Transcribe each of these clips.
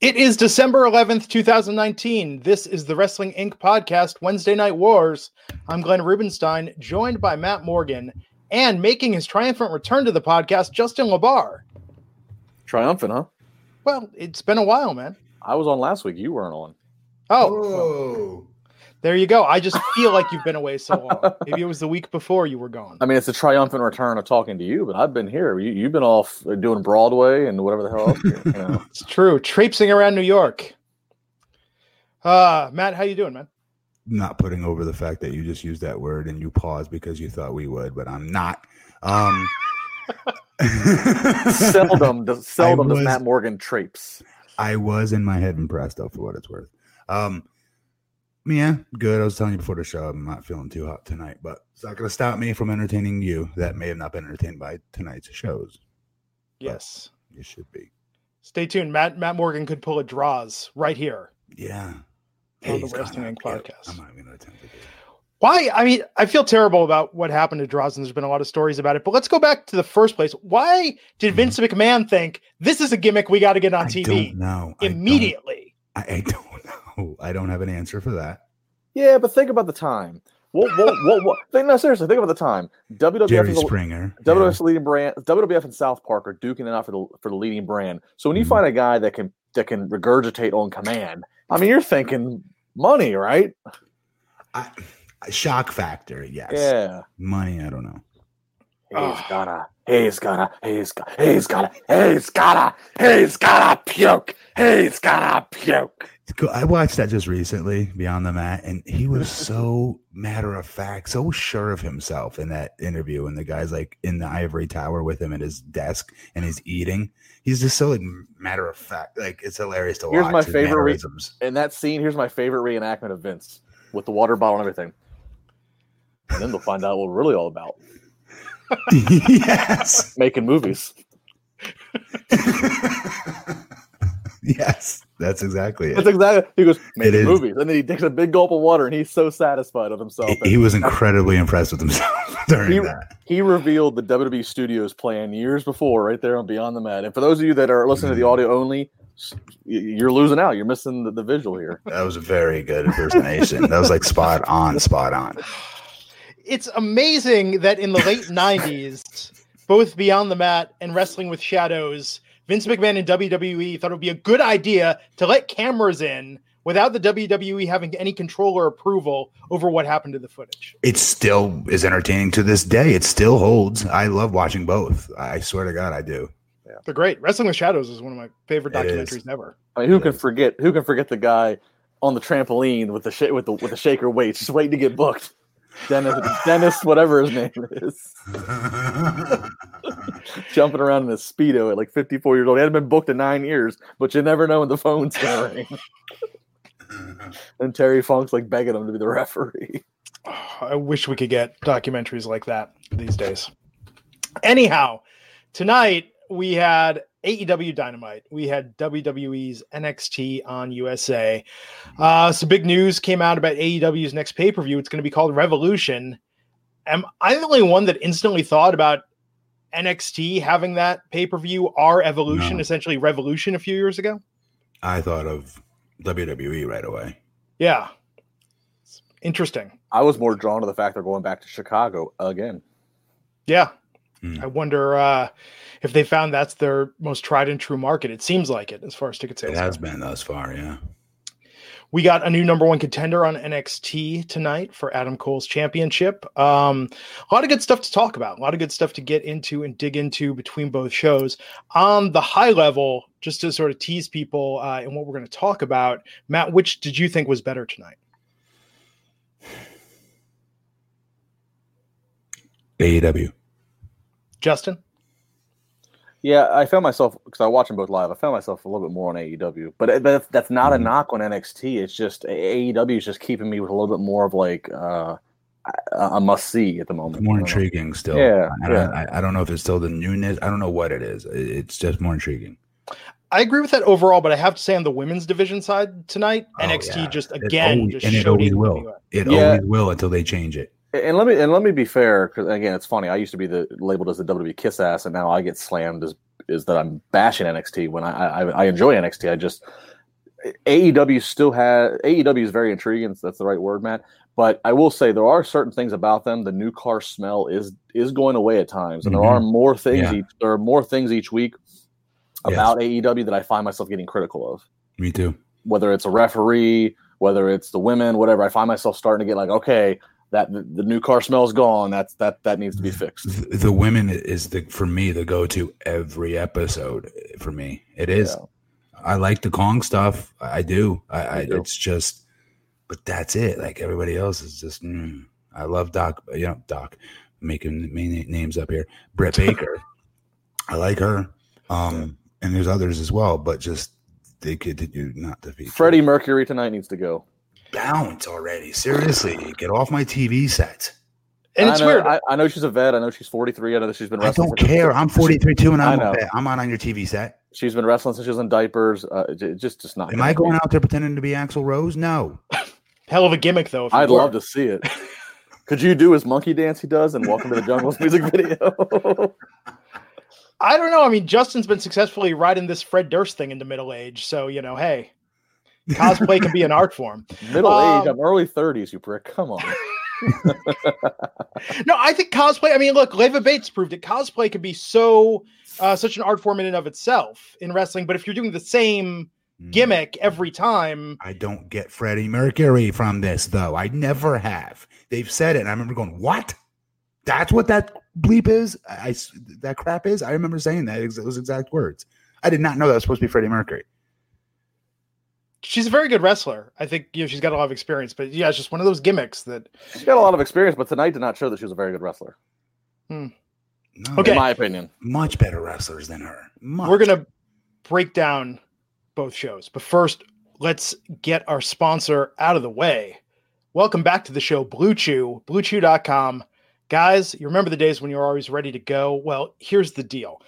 It is December 11th, 2019. This is the Wrestling Inc. podcast, Wednesday Night Wars. I'm Glenn Rubenstein, joined by Matt Morgan, and making his triumphant return to the podcast, Justin LaBar. Triumphant, huh? Well, it's been a while, man. I was on last week. You weren't on. Oh, well, there you go. I just feel like you've been away so long. Maybe it was the week before you were gone. I mean, it's a triumphant return of talking to you, but I've been here. You, have been off doing Broadway and whatever the hell else. You know. it's true. Traipsing around New York. Uh, Matt, how you doing, man? Not putting over the fact that you just used that word and you paused because you thought we would, but I'm not. Um, seldom does seldom was, does Matt Morgan traipse. I was in my head impressed though, for what it's worth. Um, yeah, good. I was telling you before the show, I'm not feeling too hot tonight, but it's not going to stop me from entertaining you that may have not been entertained by tonight's shows. Yes, you should be. Stay tuned. Matt Matt Morgan could pull a Droz right here. Yeah, on the Wrestling Inc. podcast. I'm not even going to attempt to do Why? I mean, I feel terrible about what happened to Droz, and there's been a lot of stories about it. But let's go back to the first place. Why did mm-hmm. Vince. McMahon think this is a gimmick we got to get on I TV? No, immediately. I don't, I, I don't know. I don't have an answer for that. Yeah, but think about the time. What, what, what, what? Think, no, seriously, think about the time. WWF Jerry is Springer. WWF's yeah. leading brand. WWF and South Park are duking it out for the for the leading brand. So when you mm-hmm. find a guy that can that can regurgitate on command, I mean, you're thinking money, right? I, shock factor, yes. Yeah. Money, I don't know. He's oh. gonna, he's gonna, he's gonna, he's gonna, he's gonna, he's gonna puke. He's gonna puke. I watched that just recently, Beyond the Mat, and he was so matter of fact, so sure of himself in that interview. And the guy's like in the ivory tower with him at his desk, and he's eating. He's just so like matter of fact. Like it's hilarious to here's watch. Here's my favorite re- in that scene. Here's my favorite reenactment of Vince with the water bottle and everything. And then they'll find out what we're really all about. yes, making movies. yes, that's exactly it. That's exactly. He goes making movies, and then he takes a big gulp of water, and he's so satisfied of himself. He, he was incredibly impressed with himself during he, that. He revealed the WWE Studios plan years before, right there on Beyond the Mat. And for those of you that are listening mm. to the mm. audio only, you're losing out. You're missing the, the visual here. That was a very good impersonation. that was like spot on, spot on. It's amazing that in the late '90s, both Beyond the Mat and Wrestling with Shadows Vince McMahon and WWE thought it would be a good idea to let cameras in without the WWE having any control or approval over what happened to the footage. It still is entertaining to this day. It still holds. I love watching both. I swear to God, I do. Yeah. They're great. Wrestling with Shadows is one of my favorite documentaries ever. I mean, who can forget? Who can forget the guy on the trampoline with the sh- with the with the shaker weights, just waiting to get booked? Dennis, Dennis, whatever his name is, jumping around in a speedo at like 54 years old. He hadn't been booked in nine years, but you never know when the phone's gonna ring. and Terry Funk's like begging him to be the referee. I wish we could get documentaries like that these days. Anyhow, tonight we had AEW Dynamite. We had WWE's NXT on USA. Uh, some big news came out about AEW's next pay per view. It's going to be called Revolution. Am I the only one that instantly thought about NXT having that pay per view, our Evolution, No. essentially Revolution, a few years ago? I thought of WWE right away. Yeah. It's interesting. I was more drawn to the fact they're going back to Chicago again. Yeah. Hmm. I wonder uh, if they found that's their most tried and true market. It seems like it as far as ticket sales. It go. has been thus far, yeah. We got a new number one contender on NXT tonight for Adam Cole's championship. Um, a lot of good stuff to talk about, a lot of good stuff to get into and dig into between both shows. On the high level, just to sort of tease people uh, and what we're going to talk about, Matt, which did you think was better tonight? AEW. Justin? Yeah, I found myself because I watch them both live. I found myself a little bit more on AEW, but, but that's not a Mhm. knock on NXT. It's just AEW is just keeping me with a little bit more of like uh, a, a must see at the moment. More I know. intriguing still. Yeah, I, yeah. I, I don't know if it's still the newness. I don't know what it is. It's just more intriguing. I agree with that overall, but I have to say on the women's division side tonight, Oh, NXT yeah. just It again always- just and it always will. It Yeah. always will until they change it. And let me and let me be fair because again, it's funny. I used to be the labeled as the WWE kiss ass, and now I get slammed as is that I'm bashing NXT when I I, I enjoy NXT. I just AEW still has AEW is very intriguing. That's the right word, Matt. But I will say there are certain things about them. The new car smell is is going away at times, and Mhm. there are more things. Yeah. Each, there are more things each week Yes. about AEW that I find myself getting critical of. Me too. Whether it's a referee, whether it's the women, whatever. I find myself starting to get like, okay, that the, new car smell's gone. That's that that needs to be fixed. The, women is the for me the go to every episode for me. It is. Yeah. I like the Kong stuff. I do. I, I too. it's just, but that's it. Like everybody else is just. Mm. I love Doc. You know, Doc making main names up here. Britt Baker. I like her. Um, and there's others as well, but just they could do not defeat. Freddie Mercury tonight needs to go. Bounce already. Seriously, get off my TV set. And it's know, weird. I, I know she's a vet. I know she's 43. I know that she's been I don't care. I'm 43 too, and I I'm know. okay. I'm not on your TV set. She's been wrestling since she was in diapers. Uh, just, just not. Am I going out there pretending to be Axl Rose? No. Hell of a gimmick, though. if I'd love to see it. Could you do his monkey dance he does in Welcome to the Jungle's music video? I don't know. I mean, Justin's been successfully riding this Fred Durst thing into middle age, so you know, hey, cosplay can be an art form. Middle age. Um, I'm early 30s. You prick. Come on. No, I think cosplay. I mean, look, Leva Bates proved it. Cosplay can be so uh, such an art form in and of itself in wrestling, but if you're doing the same Mm. gimmick every time, I don't get Freddie Mercury from this, though. I never have. They've said it, and I remember going, "What? That's what that bleep is? I, I- that crap is." I remember saying that ex- those exact words. I did not know that was supposed to be Freddie Mercury. She's a very good wrestler. I think you know she's got a lot of experience, but yeah, it's just one of those gimmicks that She's got a lot of experience, but tonight did not show that she was a very good wrestler, hmm. No, Okay. in my opinion. much better wrestlers than her. Much. we're gonna break down both shows. But first, let's get our sponsor out of the way. Welcome back to the show, Blue Chew, bluechew.com. Guys, you remember the days when you were always ready to go? Well, here's the deal.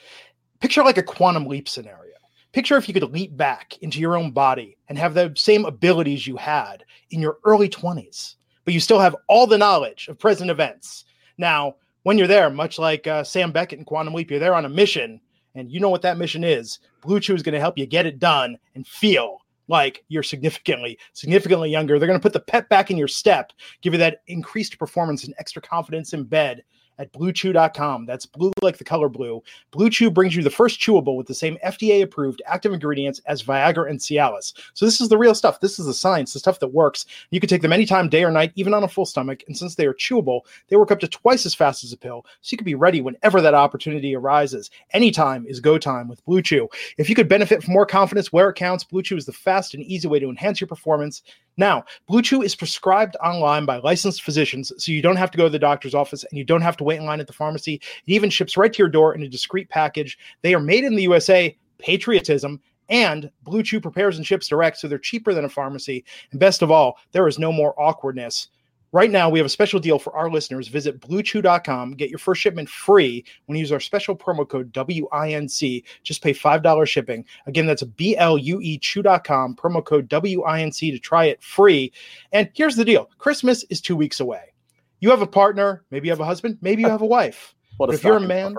Picture like a quantum leap scenario. Picture if you could leap back into your own body and have the same abilities you had in your early 20s, but you still have all the knowledge of present events. Now, when you're there, much like uh, Sam Beckett in Quantum Leap, you're there on a mission, and you know what that mission is. Blue Chew is going to help you get it done and feel like you're significantly, significantly younger. They're going to put the pep back in your step, give you that increased performance and extra confidence in bed at bluechew.com. That's blue like the color blue. Blue Chew brings you the first chewable with the same FDA approved active ingredients as Viagra and Cialis. So this is the real stuff. This is the science, the stuff that works. You can take them anytime, day or night, even on a full stomach. And since they are chewable, they work up to twice as fast as a pill. So you can be ready whenever that opportunity arises. Anytime is go time with Blue Chew. If you could benefit from more confidence where it counts, Blue Chew is the fast and easy way to enhance your performance. Now, Blue Chew is prescribed online by licensed physicians, so you don't have to go to the doctor's office and you don't have to wait in line at the pharmacy. It even ships right to your door in a discreet package. They are made in the USA, patriotism, and Blue Chew prepares and ships direct, so they're cheaper than a pharmacy. And best of all, there is no more awkwardness Right now, we have a special deal for our listeners. Visit bluechew.com, get your first shipment free when you use our special promo code WINC. Just pay $5 shipping. Again, that's B L U E chew.com, promo code WINC to try it free. And here's the deal Christmas is two weeks away. You have a partner, maybe you have a husband, maybe you have a wife. What But if you're a man-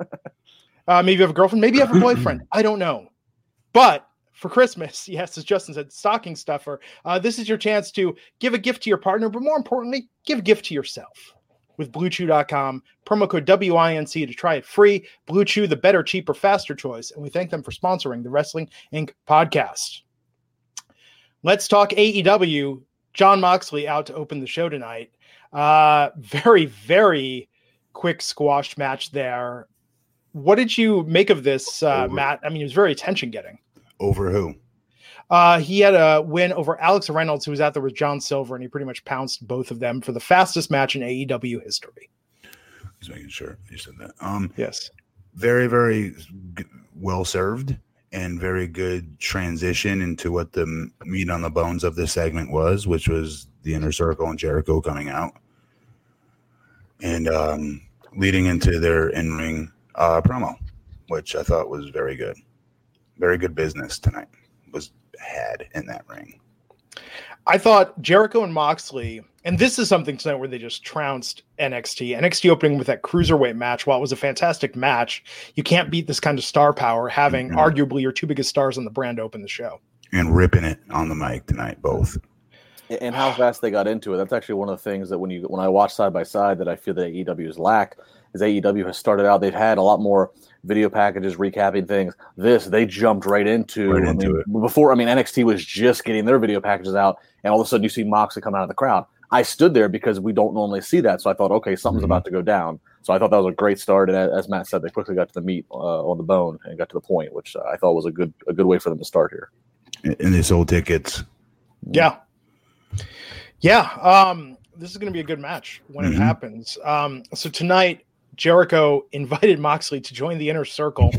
Uh, maybe you have a girlfriend, maybe you have a boyfriend. I don't know. But for Christmas, yes, as Justin said, stocking stuffer, uh, this is your chance to give a gift to your partner, but more importantly, give a gift to yourself with bluechew.com. Promo code WINC to try it free. Blue Chew, the better, cheaper, faster choice. And we thank them for sponsoring the Wrestling Inc. podcast. Let's talk AEW. Jon Moxley out to open the show tonight. Uh, very, very quick squash match there. What did you make of this, uh, Matt? I mean, it was very attention getting. Over who? Uh, he had a win over Alex Reynolds, who was out there with John Silver, and he pretty much pounced both of them for the fastest match in AEW history. Just making sure you said that. Um, Yes. very, very g- well served and very good transition into what the meat on the bones of this segment was, which was the inner circle and Jericho coming out and um, leading into their in ring uh, promo, which I thought was very good. Very good business tonight was had in that ring. I thought Jericho and Moxley, and this is something tonight where they just trounced NXT. NXT opening with that cruiserweight match. While it was a fantastic match, you can't beat this kind of star power having Mhm. arguably your two biggest stars on the brand open the show. And ripping it on the mic tonight, both. and how fast they got into it. That's actually one of the things that when you when I watch side by side that I feel that AEW has lacked AEW has started out. They've had a lot more video packages recapping things. This they jumped right into. Right I into mean, Before I mean NXT was just getting their video packages out, and all of a sudden you see Moxley come out of the crowd. I stood there because we don't normally see that, so I thought, okay, something's Mhm. about to go down. So I thought that was a great start, and as Matt said, they quickly got to the meat uh, on the bone and got to the point, which uh, I thought was a good a good way for them to start here. And and they sold tickets. Yeah. Yeah. Um, this is going to be a good match when it Mhm. happens. Um, so tonight, Jericho invited Moxley to join the inner circle.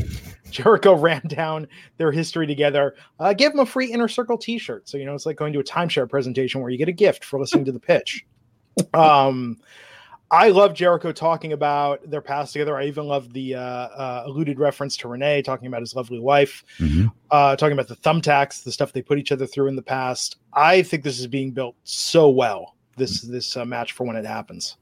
Jericho ran down their history together, uh, gave him a free inner circle t shirt. So, you know, it's like going to a timeshare presentation where you get a gift for listening to the pitch. Um, I love Jericho talking about their past together. I even love the uh, uh, alluded reference to Renee talking about his lovely wife Mhm. uh, talking about the thumbtacks, the stuff they put each other through in the past. I think this is being built so well. This this uh, match for when it happens.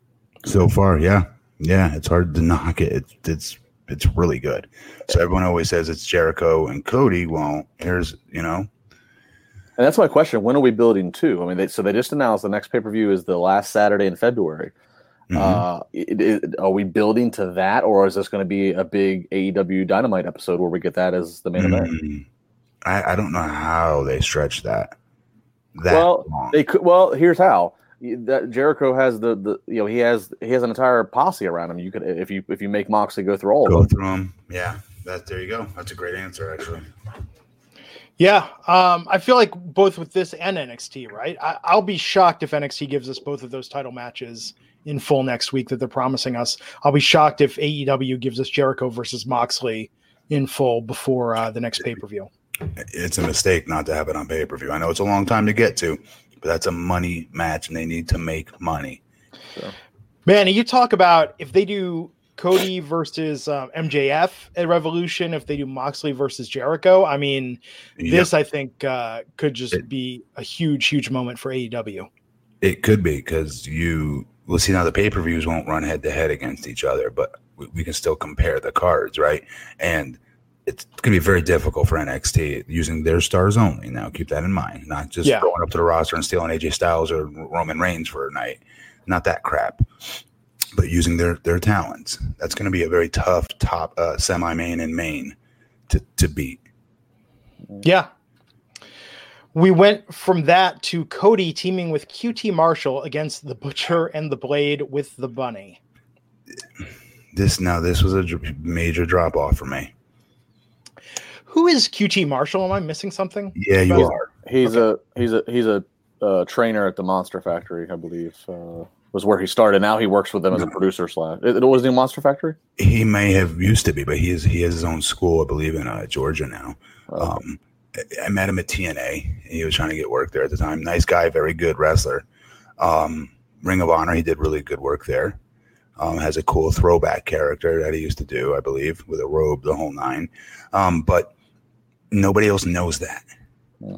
So far, yeah, yeah, it's hard to knock it. It's it's it's really good. So everyone always says it's Jericho and Cody. Well, here's you know, And that's my question. When are we building to? I mean, they, so they just announced the next pay per view is the last Saturday in February. mhm. Uh, it, it, are we building to that, or is this going to be a big AEW Dynamite episode where we get that as the main event? Mm, I, I don't know how they stretch that. That Well, long. They could. Well, here's how. You- That Jericho has the, the you know he has he has an entire posse around him. You could if you if you make Moxley go through all go of them. through them. Yeah, that there you go. That's a great answer, actually. Yeah, um, I feel like both with this and NXT, right? I, I'll be shocked if NXT gives us both of those title matches in full next week that they're promising us. I'll be shocked if AEW gives us Jericho versus Moxley in full before uh, the next pay per view. It's a mistake not to have it on pay per view. I know it's a long time to get to, but that's a money match, and they need to make money. Man, you talk about if they do Cody versus um, MJF at Revolution, if they do Moxley versus Jericho, I mean, this I think uh, could just It- be a huge, huge moment for AEW. It could be because you will see now the pay per views won't run head to head against each other, but we, we can still compare the cards, right? And it's going to be very difficult for NXT using their stars only. Now, keep that in mind. Not just Yeah. going up to the roster and stealing AJ Styles or Roman Reigns for a night. Not that crap, but using their their talents. That's going to be a very tough top uh, semi main and main to to beat. Yeah. We went from that to Cody teaming with QT Marshall against the Butcher and the Blade with the Bunny. This now this was a major drop off for me. Who is QT Marshall? Am I missing something? Yeah, you He's- are. He's a he's a he's a uh, trainer at the Monster Factory, I believe. Uh, was where he started. Now he works with them as a producer slash. It, it was the Monster Factory. He may have used to be, but he is he has his own school, I believe, in uh, Georgia now. Uh, Um, I- I met him at TNA. He was trying to get work there at the time. Nice guy, very good wrestler. Um, Ring of Honor, he did really good work there. Um, has a cool throwback character that he used to do, I believe, with a robe, the whole nine. Um, but nobody else knows that,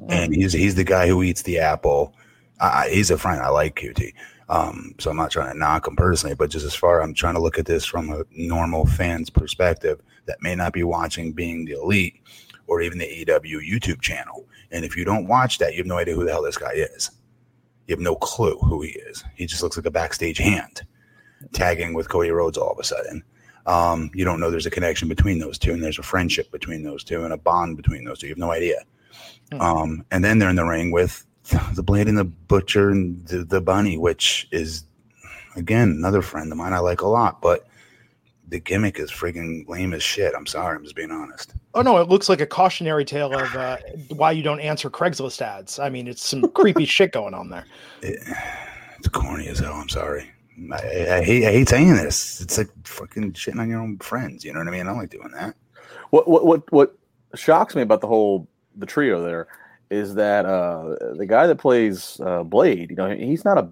and he's he's the guy who eats the apple. I, he's a friend. I like QT. Um, so I'm not trying to knock him personally, but just as far I'm trying to look at this from a normal fan's perspective that may not be watching Being the Elite or even the EW YouTube channel. And if you don't watch that, you have no idea who the hell this guy is. You have no clue who he is. He just looks like a backstage hand tagging with Cody Rhodes all of a sudden. Um, you don't know there's a connection between those two, and there's a friendship between those two, and a bond between those two. You have no idea. Hmm. Um, and then they're in the ring with the Blade and the Butcher and the, the Bunny, which is again another friend of mine I like a lot, but the gimmick is freaking lame as shit. I'm sorry, I'm just being honest. Oh no, it looks like a cautionary tale of uh, why you don't answer Craigslist ads. I mean, it's some creepy shit going on there. It, it's corny as hell. I'm sorry. I, I, hate I hate saying this. It's like fucking shitting on your own friends. You know what I mean? I don't like doing that. What what what what shocks me about the whole the trio there is that uh the guy that plays uh Blade, you know, he's not a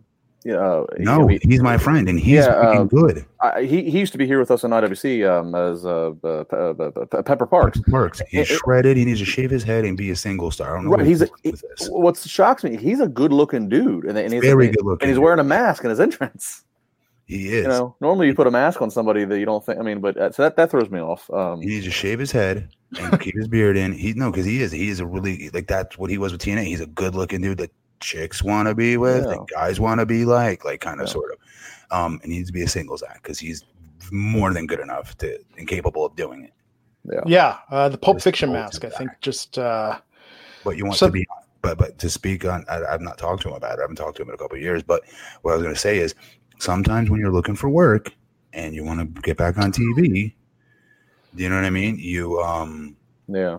you know, No, he, he's my friend, and he's Yeah, uh, good. I, he he used to be here with us on IWC um, as uh, uh, Pe- Pe- Pe- Pepper Parks. He's it- shredded. He needs to shave his head and be a single star. I don't know. Right, what he's a, this. what shocks me. He's a good looking dude, and, and he's Very good looking and he's wearing a mask in his entrance. He is. You know, normally you put a mask on somebody that you don't think. I mean, but uh, so that that throws me off. Um, He needs to shave his head and keep his beard in. He no, because he is. He is a really like that's what he was with TNA. He's a good looking dude that chicks want to be with, Yeah. that guys want to be like, like kind of Yeah. sort of. Um, and he needs to be a singles act because he's more than good enough to and capable of doing it. yeah. Yeah, uh, the Pulp Just Fiction mask. I think just uh, But you want So- to be, but but to speak on, I, I've not talked to him about it. I haven't talked to him in a couple of years. But what I was going to say is, sometimes when you're looking for work and you want to get back on TV, do you know what I mean? You um yeah.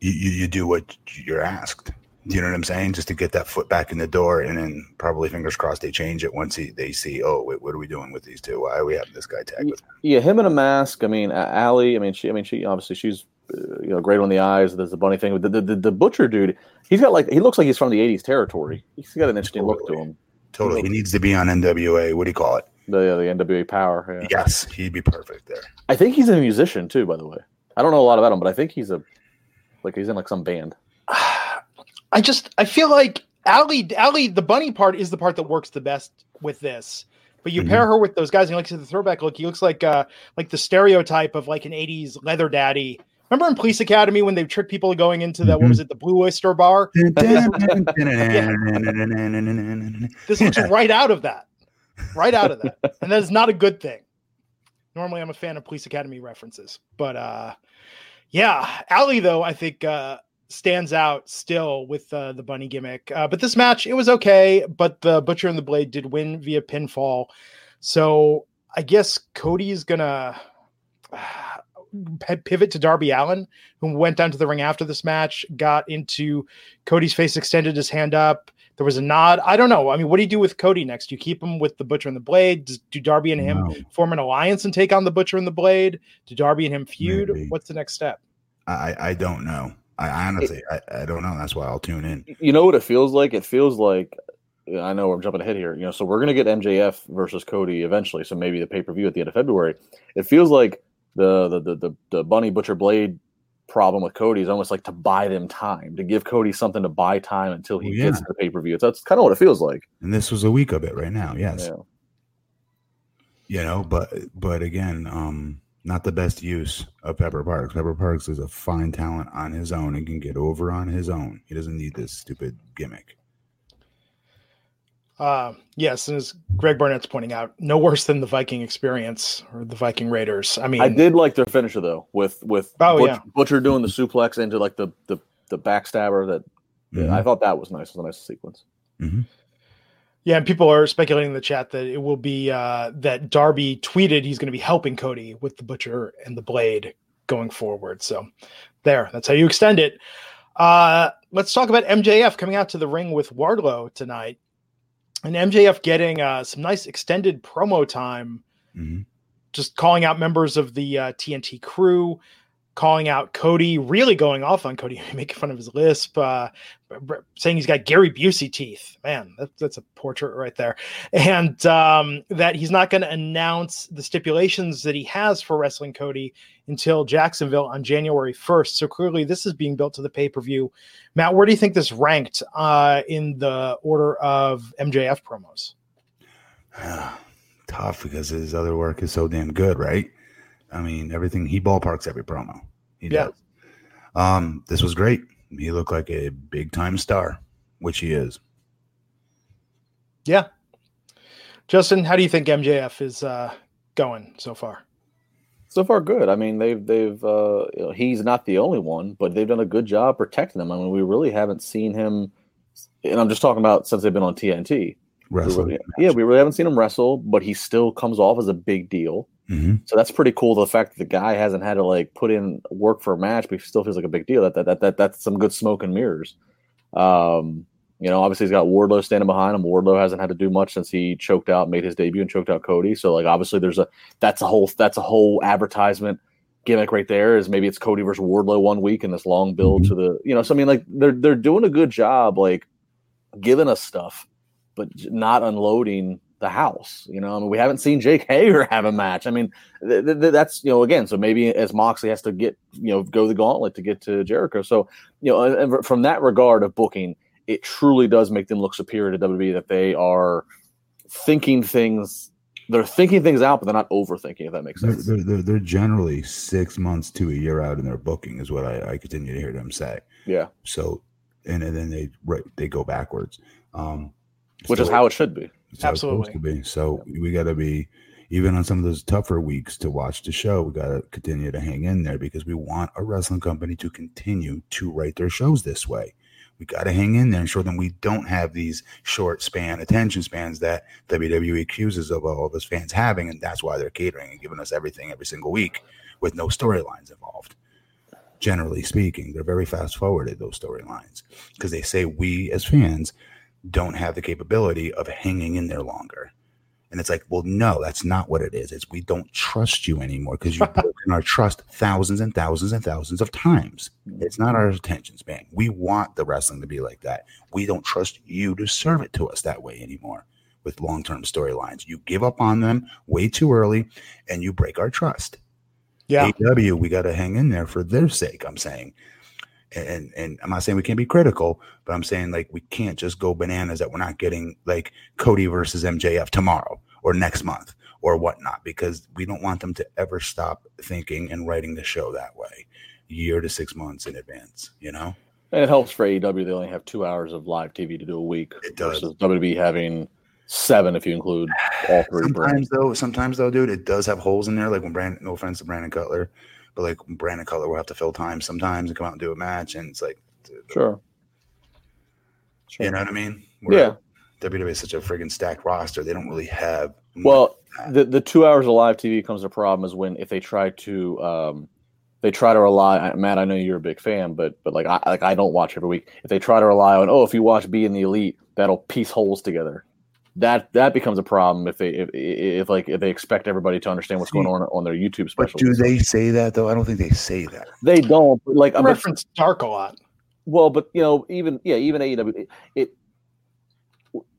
you, you, you do what you're asked. Do you know what I'm saying? Just to get that foot back in the door, and then probably fingers crossed they change it once he, they see, oh, wait, what are we doing with these two? Why are we having this guy tag with? Yeah, him in a mask. I mean, A- Allie. I mean, she. I mean, she obviously she's uh, you know great on the eyes. There's the bunny thing. But the, the the butcher dude, he's got like he looks like he's from the '80s territory. He's got an interesting look to him. Totally, he needs to be on NWA. What do you call it? The the NWA Power. Yeah. Yes, he'd be perfect there. I think he's a musician too. By the way, I don't know a lot about him, but I think he's a like he's in like some band. I just I feel like Allie Allie the bunny part is the part that works the best with this. But you Mhm. pair her with those guys, and like the throwback look, he looks like uh like the stereotype of like an '80s leather daddy. Remember in Police Academy when they tricked people going into the what Mhm. was it, the Blue Oyster Bar? This looks right out of that, right out of that, and that is not a good thing. Normally, I'm a fan of Police Academy references, but uh, yeah, Allie though I think uh, stands out still with uh, the bunny gimmick. Uh, but this match it was okay, but the Butcher and the Blade did win via pinfall, so I guess Cody's gonna. pivot to Darby Allin, who went down to the ring after this match, got into Cody's face, extended his hand up. There was a nod. I don't know. I mean, what do you do with Cody next? Do you keep him with the Butcher and the Blade? Does, do Darby and him No. form an alliance and take on the Butcher and the Blade? Do Darby and him feud? Maybe. What's the next step? I, I don't know. I honestly, I, I don't know. That's why I'll tune in. You know what it feels like? It feels like I know I'm jumping ahead here. You know, so we're gonna get MJF versus Cody eventually. So maybe the pay per view at the end of February. It feels like the the the the, the Bunny Butcher Blade problem with Cody is almost like to buy them time to give Cody something to buy time until he Well, yeah. gets to the pay per view. That's kind of what it feels like. And this was a week of it right now. Yes. Yeah. You know, but but again, um, not the best use of Pepper Parks. Pepper Parks is a fine talent on his own and can get over on his own. He doesn't need this stupid gimmick. Uh, yes, and as Greg Barnett's pointing out, no worse than the Viking experience or the Viking Raiders. I mean, I did like their finisher though, with with Oh, Butch- yeah. Butcher doing the suplex into like the the the backstabber. That Mhm. I thought that was nice. It was a nice sequence. Yeah, and people are speculating in the chat that it will be uh, that Darby tweeted he's going to be helping Cody with the Butcher and the Blade going forward. So there, that's how you extend it. Uh, let's talk about MJF coming out to the ring with Wardlow tonight, and MJF getting uh, some nice extended promo time, Mhm. just calling out members of the uh, TNT crew. calling out Cody, really going off on Cody, making fun of his lisp, uh, saying he's got Gary Busey teeth. Man, that, that's a portrait right there. And um, that he's not going to announce the stipulations that he has for wrestling Cody until Jacksonville on January 1st. So clearly, this is being built to the pay per view. Matt, where do you think this ranked uh, in the order of MJF promos? Tough because his other work is so damn good, right? I mean, everything he ballparks every promo. He yeah. does. Um, this was great. He looked like a big time star, which he is. Yeah. Justin, how do you think MJF is uh, going so far? So far, good. I mean, they've they've uh, you know, he's not the only one, but they've done a good job protecting him. I mean, we really haven't seen him, and I'm just talking about since they've been on TNT. Wrestle. We really, yeah, we really haven't seen him wrestle, but he still comes off as a big deal. Mm-hmm. So that's pretty cool. The fact that the guy hasn't had to like put in work for a match, but he still feels like a big deal. That that that, that that's some good smoke and mirrors. Um, you know, obviously he's got Wardlow standing behind him. Wardlow hasn't had to do much since he choked out, made his debut, and choked out Cody. So like obviously there's a that's a whole that's a whole advertisement gimmick right there. Is maybe it's Cody versus Wardlow one week and this long build mm-hmm. to the you know. So I mean like they're they're doing a good job like giving us stuff, but not unloading the house. You know, I mean, we haven't seen Jake Hager have a match. I mean, th- th- that's you know, again, so maybe as Moxley has to get you know go the gauntlet to get to Jericho. So you know, from that regard of booking, it truly does make them look superior to WWE that they are thinking things. They're thinking things out, but they're not overthinking. If that makes sense, they're, they're, they're generally six months to a year out in their booking, is what I, I continue to hear them say. Yeah. So, and, and then they right, they go backwards. Um, which so, is how it should be. Absolutely. Be. So we got to be even on some of those tougher weeks to watch the show. We got to continue to hang in there because we want a wrestling company to continue to write their shows this way. We got to hang in there and show them we don't have these short span attention spans that WWE accuses of all of us fans having, and that's why they're catering and giving us everything every single week with no storylines involved. Generally speaking, they're very fast forwarded those storylines because they say we as fans don't have the capability of hanging in there longer. And it's like, well, no, that's not what it is. It's we don't trust you anymore because you've broken our trust thousands and thousands and thousands of times. It's not our attention span. We want the wrestling to be like that. We don't trust you to serve it to us that way anymore with long term storylines. You give up on them way too early and you break our trust. Yeah. AW, we got to hang in there for their sake, I'm saying and and I'm not saying we can't be critical, but I'm saying like we can't just go bananas that we're not getting like Cody versus MJF tomorrow or next month or whatnot because we don't want them to ever stop thinking and writing the show that way, year to six months in advance. You know, and it helps for AEW. They only have two hours of live TV to do a week. It does. Versus WWE having seven if you include all three. Sometimes brands. though, sometimes though, dude, it does have holes in there. Like when Brandon, no offense to Brandon Cutler, but like Brandon Cutler will have to fill time sometimes and come out and do a match, and it's like, sure, sure. you know what I mean? Where yeah. WWE is such a friggin' stacked roster; they don't really have. Well, the the two hours of live TV comes a problem is when if they try to um, they try to rely. Matt, I know you're a big fan, but but like I like I don't watch every week. If they try to rely on oh, if you watch Being the Elite, that'll piece holes together that that becomes a problem if they if, if like if they expect everybody to understand what's going on on their YouTube special. But do they say that though? I don't think they say that. They don't. Like I reference Dark a lot. Well, but you know, even yeah, even AEW, it, it,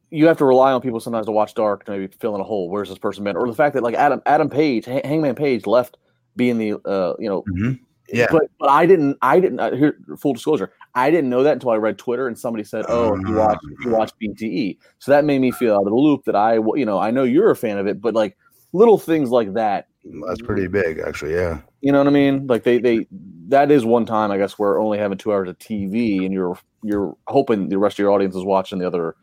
you have to rely on people sometimes to watch Dark to maybe fill in a hole. Where's this person been? Or the fact that like Adam Adam Page, Hangman Page left being the uh you know mm-hmm. yeah, but but I didn't I didn't uh, here full disclosure I didn't know that until I read Twitter and somebody said, "Oh, you watch you watch BTE," so that made me feel out of the loop. That I, you know, I know you're a fan of it, but like little things like that. That's pretty big, actually. Yeah, you know what I mean. Like they, they, that is one time I guess we're only having two hours of TV, and you're you're hoping the rest of your audience is watching the other.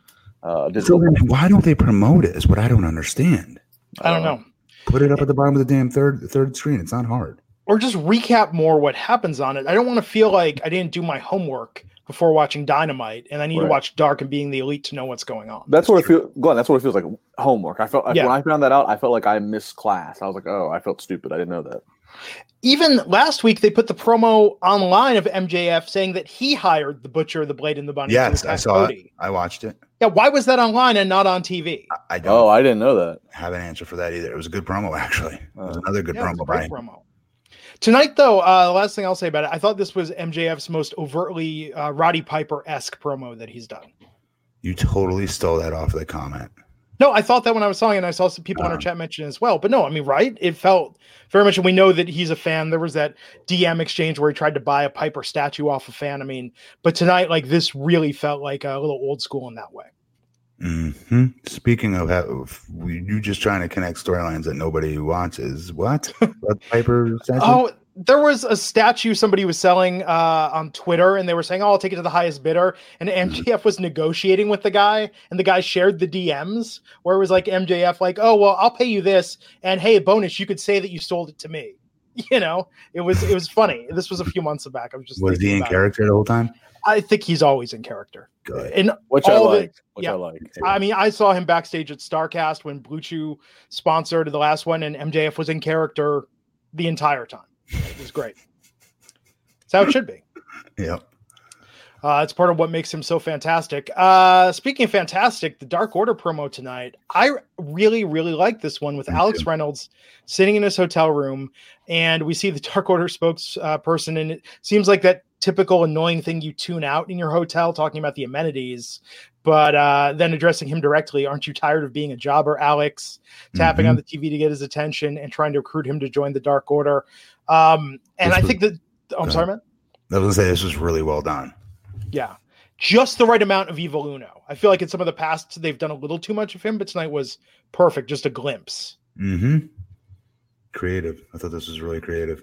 Uh, so why don't they promote it? Is what I don't understand. I don't know. Put it up at the bottom of the damn third third screen. It's not hard or just recap more what happens on it. I don't want to feel like I didn't do my homework before watching Dynamite, and I need right. to watch Dark and Being the Elite to know what's going on. That's, that's what true. it feels. Glenn, that's what it feels like. Homework. I felt yeah. when I found that out, I felt like I missed class. I was like, oh, I felt stupid. I didn't know that. Even last week, they put the promo online of MJF saying that he hired the Butcher, the Blade, and the Bunny. Yes, I saw Cody. it. I watched it. Yeah, why was that online and not on TV? I, I don't. Oh, I didn't know that. Have an answer for that either. It was a good promo, actually. It was uh, another good yeah, promo. Promo. Tonight, though, uh, the last thing I'll say about it, I thought this was MJF's most overtly uh, Roddy Piper esque promo that he's done. You totally stole that off the comment. No, I thought that when I was talking, and I saw some people uh, in our uh-huh. chat mention as well. But no, I mean, right? It felt very much, and we know that he's a fan. There was that DM exchange where he tried to buy a Piper statue off a fan. I mean, but tonight, like this, really felt like a little old school in that way. Mm-hmm. Speaking of, how, you just trying to connect storylines that nobody watches. What? what Piper statue? Oh, there was a statue somebody was selling uh, on Twitter, and they were saying, "Oh, I'll take it to the highest bidder." And MJF mm-hmm. was negotiating with the guy, and the guy shared the DMs where it was like MJF, like, "Oh, well, I'll pay you this, and hey, bonus, you could say that you sold it to me." You know, it was it was funny. This was a few months back. I was just was he in character it. the whole time? I think he's always in character. Good. And which I like. The, which yeah, I like. I mean, I saw him backstage at Starcast when Blue Chew sponsored the last one, and MJF was in character the entire time. It was great. That's how it should be. Yep. Uh, it's part of what makes him so fantastic. Uh, speaking of fantastic, the Dark Order promo tonight, I really, really like this one with Me Alex too. Reynolds sitting in his hotel room, and we see the Dark Order spokesperson, uh, and it seems like that typical annoying thing you tune out in your hotel, talking about the amenities, but uh, then addressing him directly. Aren't you tired of being a jobber, Alex? Tapping mm-hmm. on the TV to get his attention and trying to recruit him to join the Dark Order. Um, and I think that oh, I'm sorry, man. I was gonna say this was really well done. Yeah. Just the right amount of Evil Uno. I feel like in some of the past they've done a little too much of him, but tonight was perfect, just a glimpse. Mm-hmm. Creative. I thought this was really creative.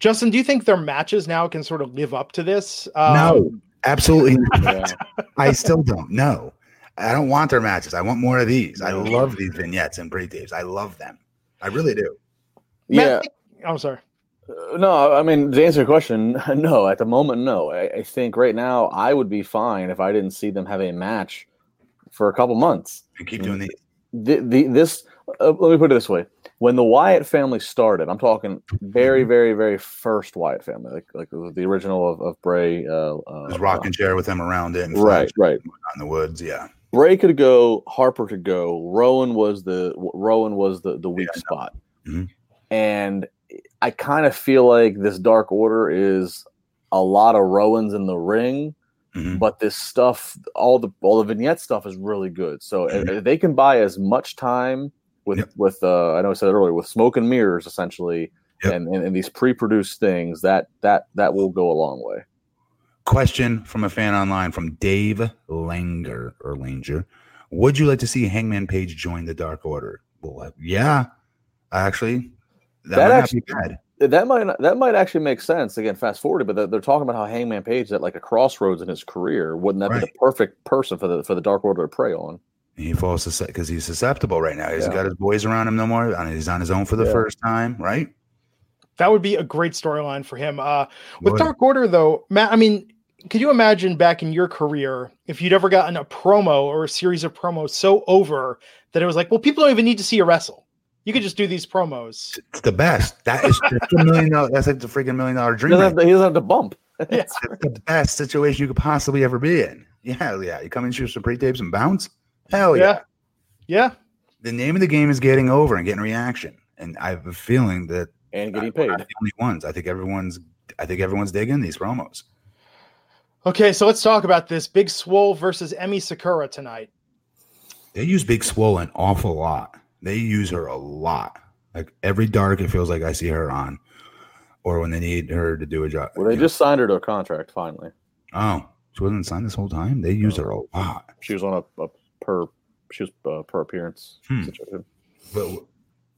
Justin, do you think their matches now can sort of live up to this? Um, no, absolutely not. I still don't. No, I don't want their matches. I want more of these. I love these vignettes and pre-tapes. I love them. I really do. Yeah. Matt, I'm sorry. Uh, no, I mean to answer your question, no. At the moment, no. I, I, think right now I would be fine if I didn't see them have a match for a couple months. You keep doing these. The, the, this uh, let me put it this way: when the Wyatt family started, I'm talking very, mm-hmm. very, very first Wyatt family, like like the original of, of Bray. Uh, uh, rocking chair with him around it, right, right, in the woods, yeah. Bray could go, Harper could go. Rowan was the Rowan was the the weak yeah, spot, mm-hmm. and I kind of feel like this Dark Order is a lot of Rowans in the ring, mm-hmm. but this stuff, all the all the vignette stuff is really good. So mm-hmm. if, if they can buy as much time with yep. with uh, I know I said earlier with smoke and mirrors essentially, yep. and, and, and these pre-produced things that that that will go a long way. Question from a fan online from Dave Langer or Langer. Would you like to see Hangman Page join the Dark Order? Well, yeah, actually, that, that actually that might that might actually make sense. Again, fast forward, but they're talking about how Hangman Page is at like a crossroads in his career. Wouldn't that right. be the perfect person for the for the Dark Order to prey on? He falls because he's susceptible right now. He's yeah. got his boys around him no more. He's on his own for the yeah. first time, right? That would be a great storyline for him. Uh, with Dark Order, though, Matt, I mean, could you imagine back in your career if you'd ever gotten a promo or a series of promos so over that it was like, well, people don't even need to see you wrestle. You could just do these promos. It's the best. That is a million dollar. That's like the freaking million dollar dream. He doesn't, have to, he doesn't have to bump. It's the best situation you could possibly ever be in. Yeah, yeah. You come in, shoot some pre tapes and bounce. Hell yeah. yeah. The name of the game is getting over and getting reaction. And I have a feeling that and getting paid. the only ones. I think everyone's I think everyone's digging these promos. Okay, so let's talk about this. Big Swole versus Emi Sakura tonight. They use Big Swole an awful lot. They use her a lot. Like every dark, it feels like I see her on. Or when they need her to do a job. Well, they just know. signed her to a contract finally. Oh, she wasn't signed this whole time. They used her a lot. She was on a, a per she was uh, per appearance hmm. situation. But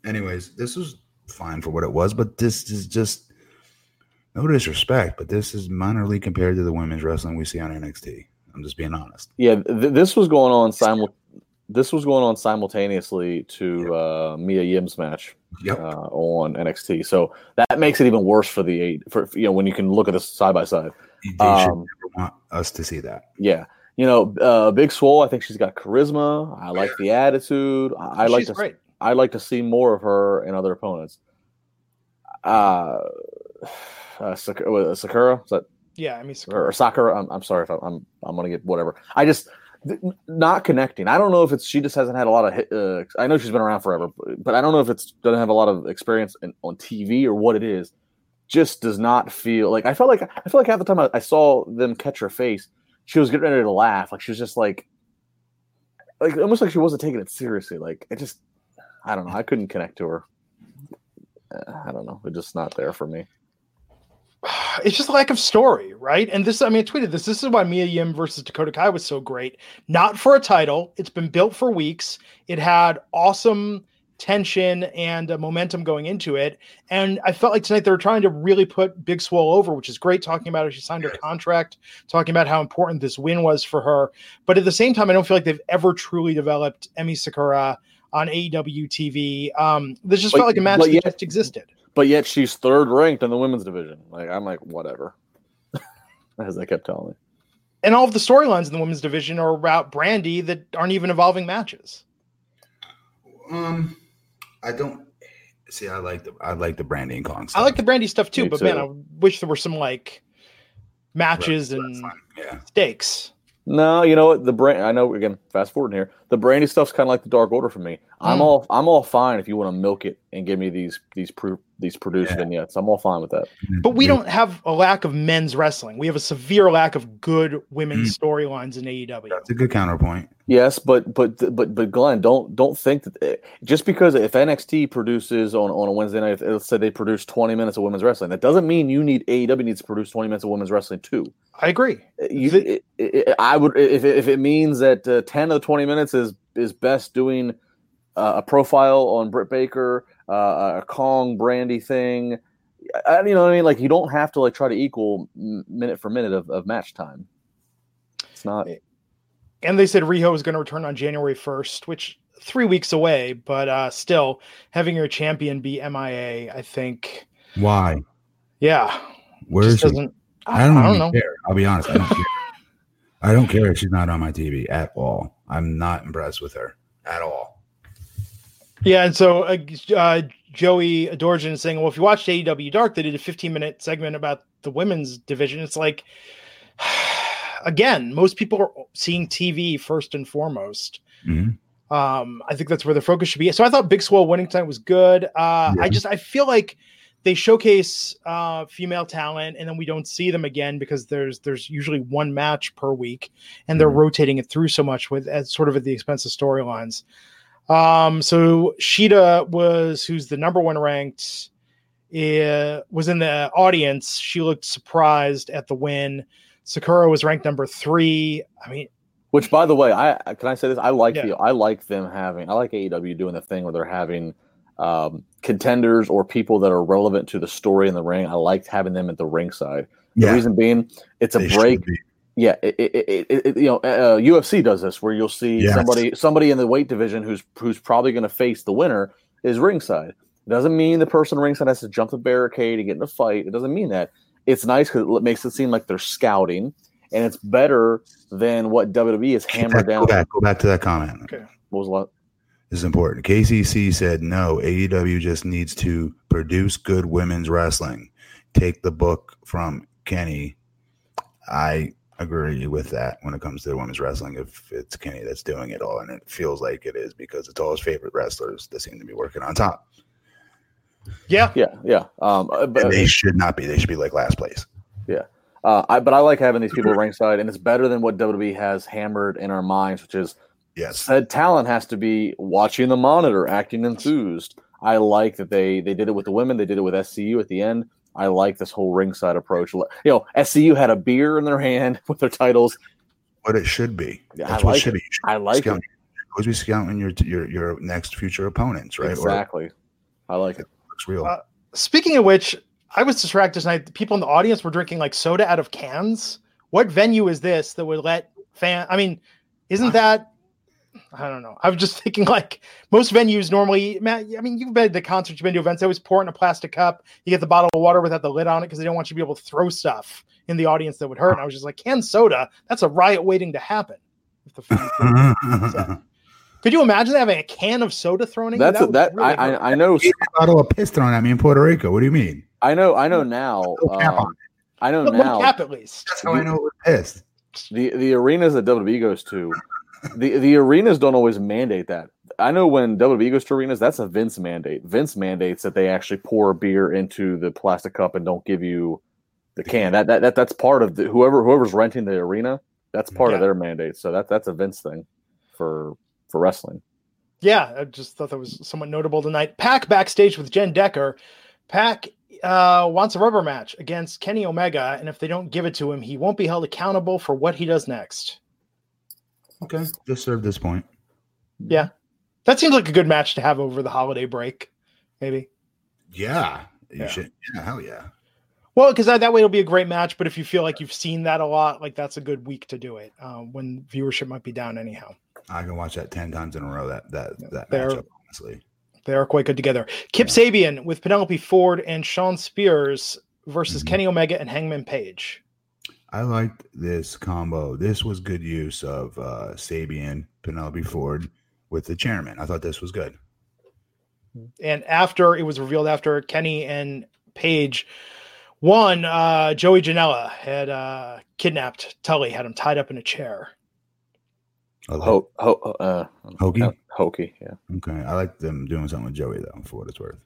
anyways, this was fine for what it was, but this is just no disrespect, but this is minor league compared to the women's wrestling we see on NXT. I'm just being honest. Yeah, th- this was going on simul- This was going on simultaneously to uh, Mia Yim's match yep. uh, on NXT, so that makes it even worse for the eight. For you know, when you can look at this side by side, they um, should never want us to see that. Yeah, you know, uh, Big Swole. I think she's got charisma. I like the attitude. I, I like to. Great. I like to see more of her and other opponents. Uh, uh Sakura, Sakura is that? Yeah, I mean Sakura. or Sakura. I'm, I'm sorry if I, I'm I'm gonna get whatever. I just th- not connecting. I don't know if it's she just hasn't had a lot of. Uh, I know she's been around forever, but- but I don't know if it's doesn't have a lot of experience in, on TV or what it is. Just does not feel like I felt like I feel like half the time I, I saw them catch her face, she was getting ready to laugh. Like she was just like, like almost like she wasn't taking it seriously. Like it just, I don't know. I couldn't connect to her. Uh, I don't know. It's just not there for me. it's just a lack of story, right? And this, I mean, I tweeted this. This is why Mia Yim versus Dakota Kai was so great. Not for a title. It's been built for weeks. It had awesome tension and uh, momentum going into it. And I felt like tonight they were trying to really put Big Swole over, which is great. Talking about how she signed her contract, talking about how important this win was for her. But at the same time, I don't feel like they've ever truly developed Emi Sakura on AEW TV. Um, this just But- felt like a match that just existed. But yet she's third ranked in the women's division. Like I'm like whatever, as they kept telling me. and all of the storylines in the women's division are about Brandi that aren't even involving matches. Um, I don't see. I like the I like the Brandi and Kong. I like the Brandi stuff too, Me but man. I wish there were some like matches Right, and yeah. stakes. No, you know what? The brand. I know. Again, fast forward here. The Brandi stuff's kind of like the Dark Order for me. I'm Mm. all. I'm all fine if you want to milk it and give me these these pro, these produced Yeah. vignettes. I'm all fine with that. But we don't have a lack of men's wrestling. We have a severe lack of good women's Hmm. storylines in AEW. That's a good counterpoint. Yes, but but but but Glenn, don't don't think that eh, just because if NXT produces on, on a Wednesday night, if- let's say they produce 20 minutes of women's wrestling, that doesn't mean you need AEW needs to produce 20 minutes of women's wrestling too. I agree. You, it, it, I would if it, if it means that uh, 10 of the 20 minutes is is best doing uh, a profile on Britt Baker, uh, a Kong Brandi thing. I, you know what I mean? Like you don't have to like try to equal minute for minute of, of match time. It's not. And they said Riho is going to return on January 1st, which three weeks away, but uh still having your champion be MIA, I think. Why? Yeah. Where just is she? doesn't I don't, I don't know. care. I'll be honest. I don't care. I don't care if she's not on my TV at all. I'm not impressed with her at all. Yeah, and so uh, uh, Joey Adorjan is saying, well, if you watched AEW Dark, they did a 15 minute segment about the women's division. It's like, again, most people are seeing TV first and foremost. Mhm. Um, I think that's where the focus should be. So I thought Big Swole winning tonight was good. Uh, I just I feel like they showcase uh, female talent and then we don't see them again because there's there's usually one match per week and they're Mhm. rotating it through so much with at sort of at the expense of storylines. Um, so Shida was who's the number one ranked uh, was in the audience. She looked surprised at the win. Sakura was ranked number three. I mean, Which, by the way, I I- can I say this? I like Yeah. the I like them having. I like AEW doing the thing where they're having um, contenders or people that are relevant to the story in the ring. I liked having them at the ringside. The Yeah, reason being, it's a they break. Yeah, it, it, it, it, it- you know, uh, UFC does this where you'll see Yes. somebody somebody in the weight division who's who's probably going to face the winner is ringside. It doesn't mean the person ringside has to jump the barricade and get in a fight. It doesn't mean that. It's nice because it makes it seem like they're scouting, and it's better than what WWE has hammered Go down. back, go back to that comment. Okay. What was what? This is important. KCC said no. AEW just needs to produce good women's wrestling. Take the book from Kenny. I agree with that when it comes to women's wrestling. If it's Kenny that's doing it all, and it feels like it is because it's all his favorite wrestlers that seem to be working on top. yeah, Yeah, yeah. Um, uh, but, And they should not be. They should be like last place. Yeah, uh, I, but I like having these people ringside, and it's better than what WWE has hammered in our minds, which is Yes. said talent has to be watching the monitor, acting enthused. I like that they they did it with the women, they did it with SCU at the end. I like this whole ringside approach. You know, SCU had a beer in their hand with their titles. What it should be. That's I what like it should it. be. Should I like scout- it Always be scouting your your your next future opponents, right? Or exactly. I like it. looks real. Uh, Speaking of which, I was distracted tonight. The people in the audience were drinking like soda out of cans. What venue is this that would let fan? I mean, isn't that? I don't know. I was just thinking like most venues normally. Matt, I mean, you've been to concerts, you've been to events. They always pour in a plastic cup. You get the bottle of water without the lid on it because they don't want you to be able to throw stuff in the audience that would hurt. And I was just like, canned soda. That's a riot waiting to happen. If the Could you imagine having a can of soda thrown at you? That's would that. really I, hurt. I I know bottle of piss thrown at me in Puerto Rico. What do you mean? I know I know now. Cap on Um, I know Put now. cap at least. That's how I know it was pissed. the the arenas that WWE goes to, the the arenas don't always mandate that. I know when WWE goes to arenas, that's a Vince mandate. Vince mandates that they actually pour beer into the plastic cup and don't give you the can. That that, that that's part of the whoever whoever's renting the arena. That's part Yeah. of their mandate. So that that's a Vince thing for for wrestling. Yeah, I just thought that was somewhat notable tonight. PAC backstage with Jenn Decker. PAC uh, wants a rubber match against Kenny Omega, and if they don't give it to him, he won't be held accountable for what he does next. Okay, just serve this point. Yeah, that seems like a good match to have over the holiday break, maybe. Yeah, you Yeah. should. Yeah, hell yeah. Well, because that, that way it'll be a great match. But if you feel like you've seen that a lot, like that's a good week to do it um, when viewership might be down anyhow. I can watch that ten times in a row. That that that They're- matchup, honestly. They are quite good together. Kip Sabian with Penelope Ford and Shawn Spears versus Mhm. Kenny Omega and Hangman Page. I liked this combo. This was good use of uh Sabian, Penelope Ford with the chairman. I thought this was good. And after it was revealed, after Kenny and Page won, uh, Joey Janela had uh, kidnapped Tully, had him tied up in a chair. I like Ho, ho, uh, Hokey. uh, hokey, yeah. Okay, I like them doing something with Joey though, for what it's worth.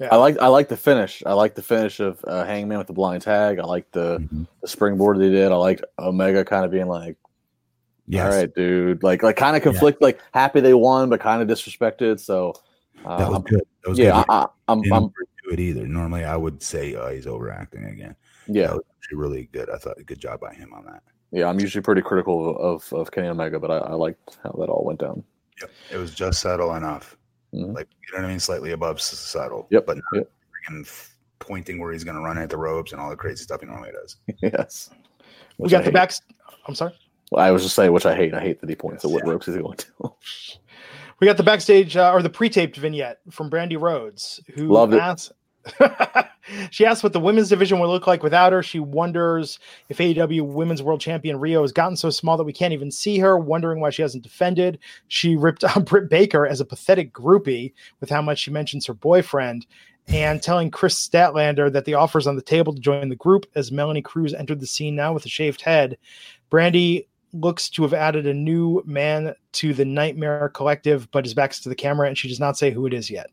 I like I like the finish. I like the finish of uh, Hangman with the blind tag. I like the, Mhm. the springboard they did. I like Omega kind of being like, Yes, "All right, dude," like like kind of conflict, like happy they won, but kind of disrespected. So, uh, that was good. That was yeah, good. I, I, I'm, Didn't I'm, overdo it either. Normally, I would say uh, he's overacting again. yeah, That was actually really good. I thought a good job by him on that. yeah. I'm usually pretty critical of of Kenny Omega, but I, I liked how that all went down. Yep, it was just subtle enough. Mhm. Like you know what I mean, slightly above s- subtle. Yep, but not yep. pointing where he's going to run at the ropes and all the crazy stuff he normally does. yes, We got I the hate. back. I'm sorry. I was just saying, which I hate. I hate that he points at what Yeah. ropes he going to. We got the backstage uh, or the pre-taped vignette from Brandi Rhodes, who Loved it. she asks what the women's division would look like without her. She wonders if AEW Women's World Champion Riho has gotten so small that we can't even see her. Wondering why she hasn't defended. She ripped on Britt Baker as a pathetic groupie with how much she mentions her boyfriend, and telling Kris Statlander that the offer's on the table to join the group as Melanie Cruz entered the scene now with a shaved head. Brandi looks to have added a new man to the Nightmare Collective, but his back's to the camera, and she does not say who it is yet.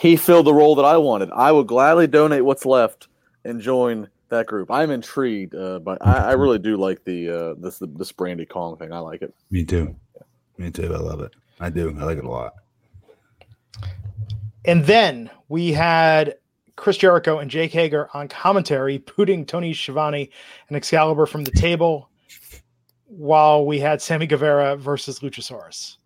He filled the role that I wanted. I would gladly donate what's left and join that group. I'm intrigued, uh, but I, I really do like the uh, this this Brandi Kong thing. I like it. Me too. Me too. I love it. I do. I like it a lot. And then we had Chris Jericho and Jake Hager on commentary, putting Tony Schiavone and Excalibur from the table, while we had Sammy Guevara versus Luchasaurus.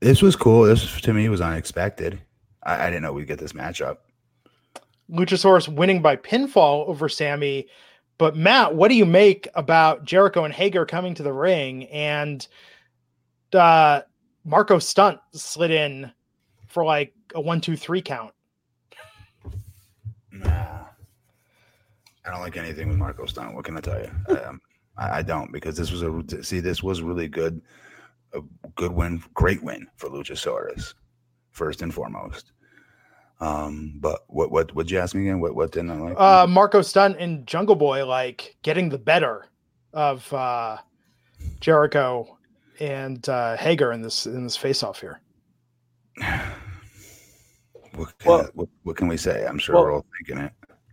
This was cool. This to me was unexpected. I, I didn't know we'd get this matchup. Luchasaurus winning by pinfall over Sammy. But Matt, what do you make about Jericho and Hager coming to the ring and uh Marco Stunt slid in for like a one, two, three count? Nah. I don't like anything with Marco Stunt. What can I tell you? Um, I, I don't because this was a see. This was really good, a good win, great win for Luchasaurus, first and foremost. Um, but what what would you ask me again? What what didn't I like? Uh Marco Stunt and Jungle Boy like getting the better of uh Jericho and uh Hager in this in this face off here. what, can, well- what, what can we say? I'm sure well- we're all thinking it.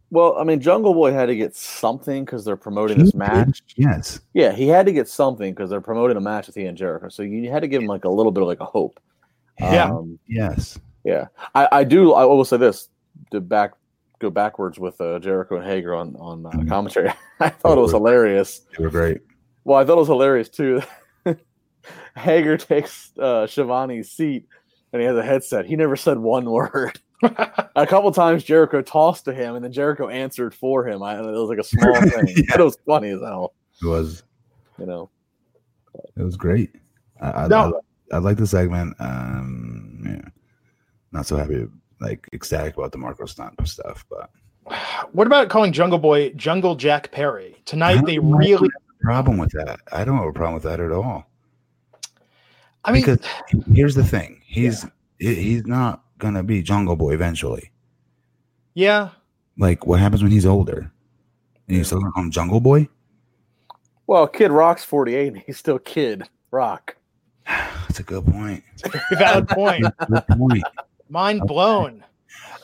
Well, I mean, Jungle Boy had to get something because they're promoting this He did, match. Yes. Yeah, he had to get something because they're promoting a match with he and Jericho. So you had to give him like a little bit of like a hope. Yeah. Um, Yes. yeah. I, I do. I will say this: to back go backwards with uh, Jericho and Hager on on uh, Mhm. commentary. I thought it was hilarious. They were great. Well, I thought it was hilarious too. Hager takes uh, Schiavone's seat and he has a headset. He never said one word. A couple times Jericho tossed to him and then Jericho answered for him. I, it was like a small thing, Yeah. but it was funny as hell. It was You know, it was great. I I, No. I, I like the segment. Um, yeah. Not so happy, like ecstatic about the Marco Stunt stuff, but What about calling Jungle Boy Jungle Jack Perry? Tonight they really have a problem with that. I don't have a problem with that at all. I mean because here's the thing: he's he- he's not gonna be Jungle Boy eventually. yeah. Like, what happens when he's older? And you still gonna call him Jungle Boy? Well, Kid Rock's 48 and he's still Kid Rock. That's a good point. Valid point. Good point. Mind blown.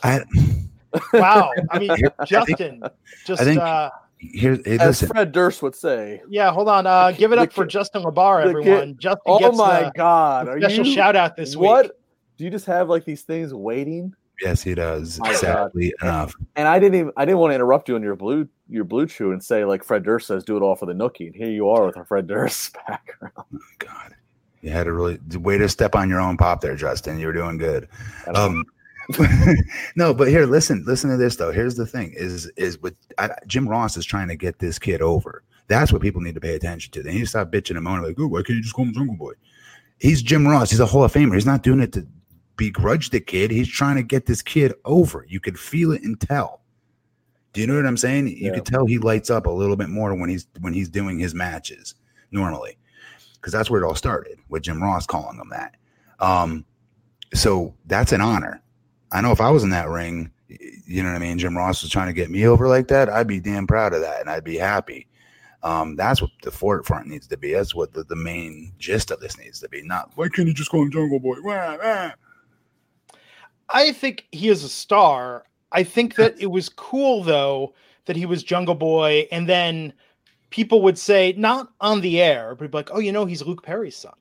I Wow. I mean, Justin, just I think- uh, here. Hey, As listen, Fred Durst would say. yeah. Hold on. Uh, give it up the for ki- Justin LaBar, the ki- everyone. Justin Oh my the God. Are special you, shout out this what? week. Do you just have like these things waiting? yes, he does. My God. Enough. And I didn't even I didn't want to interrupt you on your blue your blue chew and say like Fred Durst says do it all for the nookie. And here you are with a Fred Durst background. God, you had to really way to step on your own pop there, Justin. You were doing good. Um, no, but here, listen, listen to this though. Here's the thing: is is with I, Jim Ross is trying to get this kid over. That's what people need to pay attention to. They need to stop bitching and moaning like, "Oh, why can't you just call him Jungle Boy?" He's Jim Ross. He's a Hall of Famer. He's not doing it to begrudge the kid. He's trying to get this kid over. You could feel it and tell. Do you know what I'm saying? You Yeah. could tell he lights up a little bit more when he's when he's doing his matches normally, because that's where it all started with Jim Ross calling him that. Um, so that's an honor. I know if I was in that ring, you know what I mean. Jim Ross was trying to get me over like that. I'd be damn proud of that, and I'd be happy. Um, that's what the forefront needs to be. That's what the, the main gist of this needs to be. Not why can't you just call him Jungle Boy? Wah, wah. I think he is a star. I think that it was cool though that he was Jungle Boy, and then people would say not on the air, but like, "Oh, you know, he's Luke Perry's son."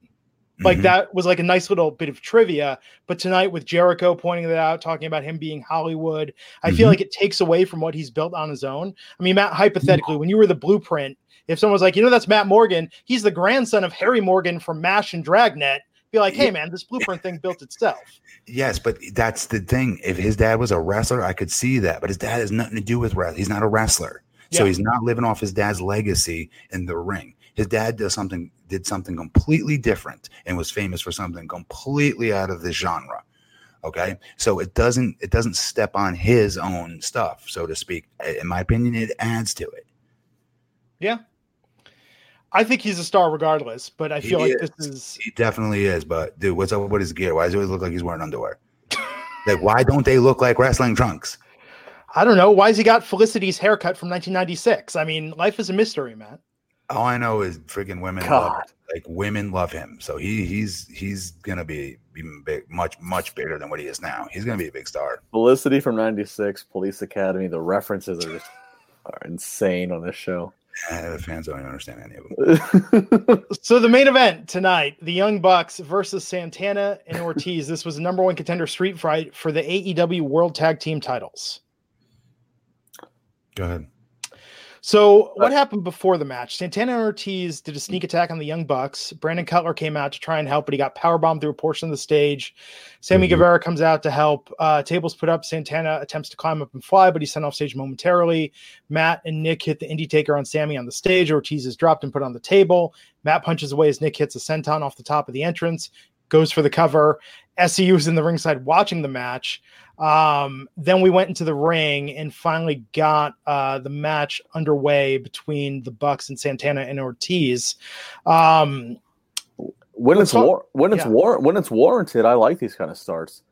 Like Mhm. that was like a nice little bit of trivia. But tonight with Jericho pointing that out, talking about him being Hollywood, I feel Mhm. like it takes away from what he's built on his own. I mean, Matt, hypothetically, when you were the blueprint, if someone was like, you know, that's Matt Morgan, he's the grandson of Harry Morgan from MASH and Dragnet, be like, hey man, this blueprint thing built itself. Yes, but that's the thing. If his dad was a wrestler, I could see that. But his dad has nothing to do with wrestling. He's not a wrestler. So he's not living off his dad's legacy in the ring. His dad does something did something completely different and was famous for something completely out of the genre. Okay? So it doesn't it doesn't step on his own stuff, so to speak. In my opinion, it adds to it. Yeah. I think he's a star regardless, but I He feel like is. this is He definitely is, but dude, what's up with his gear? Why does he always look like he's wearing underwear? like, why don't they look like wrestling trunks? I don't know. Why's he got Felicity's haircut from 1996? I mean, life is a mystery, man. All I know is freaking women love God. him. like women love him. So he he's he's gonna be even big, much much bigger than what he is now. He's gonna be a big star. Felicity from '96, Police Academy. The references are just are insane on this show. Eh, the fans don't even understand any of them. So the main event tonight, the Young Bucks versus Santana and Ortiz. this was a number one contender street fight for the AEW World Tag Team titles. Go ahead. So what happened before the match? Santana and Ortiz did a sneak attack on the Young Bucks. Brandon Cutler came out to try and help, but he got powerbombed through a portion of the stage. Sammy Mhm. Guevara comes out to help. Uh, tables put up. Santana attempts to climb up and fly, but he's sent off stage momentarily. Matt and Nick hit the Indytaker on Sammy on the stage. Ortiz is dropped and put on the table. Matt punches away as Nick hits a senton off the top of the entrance, goes for the cover. SCU is in the ringside watching the match. Um, then we went into the ring and finally got uh, the match underway between the Bucks and Santana and Ortiz. Um, when it's talk- war- when it's yeah. war- when it's warranted, I like these kind of starts.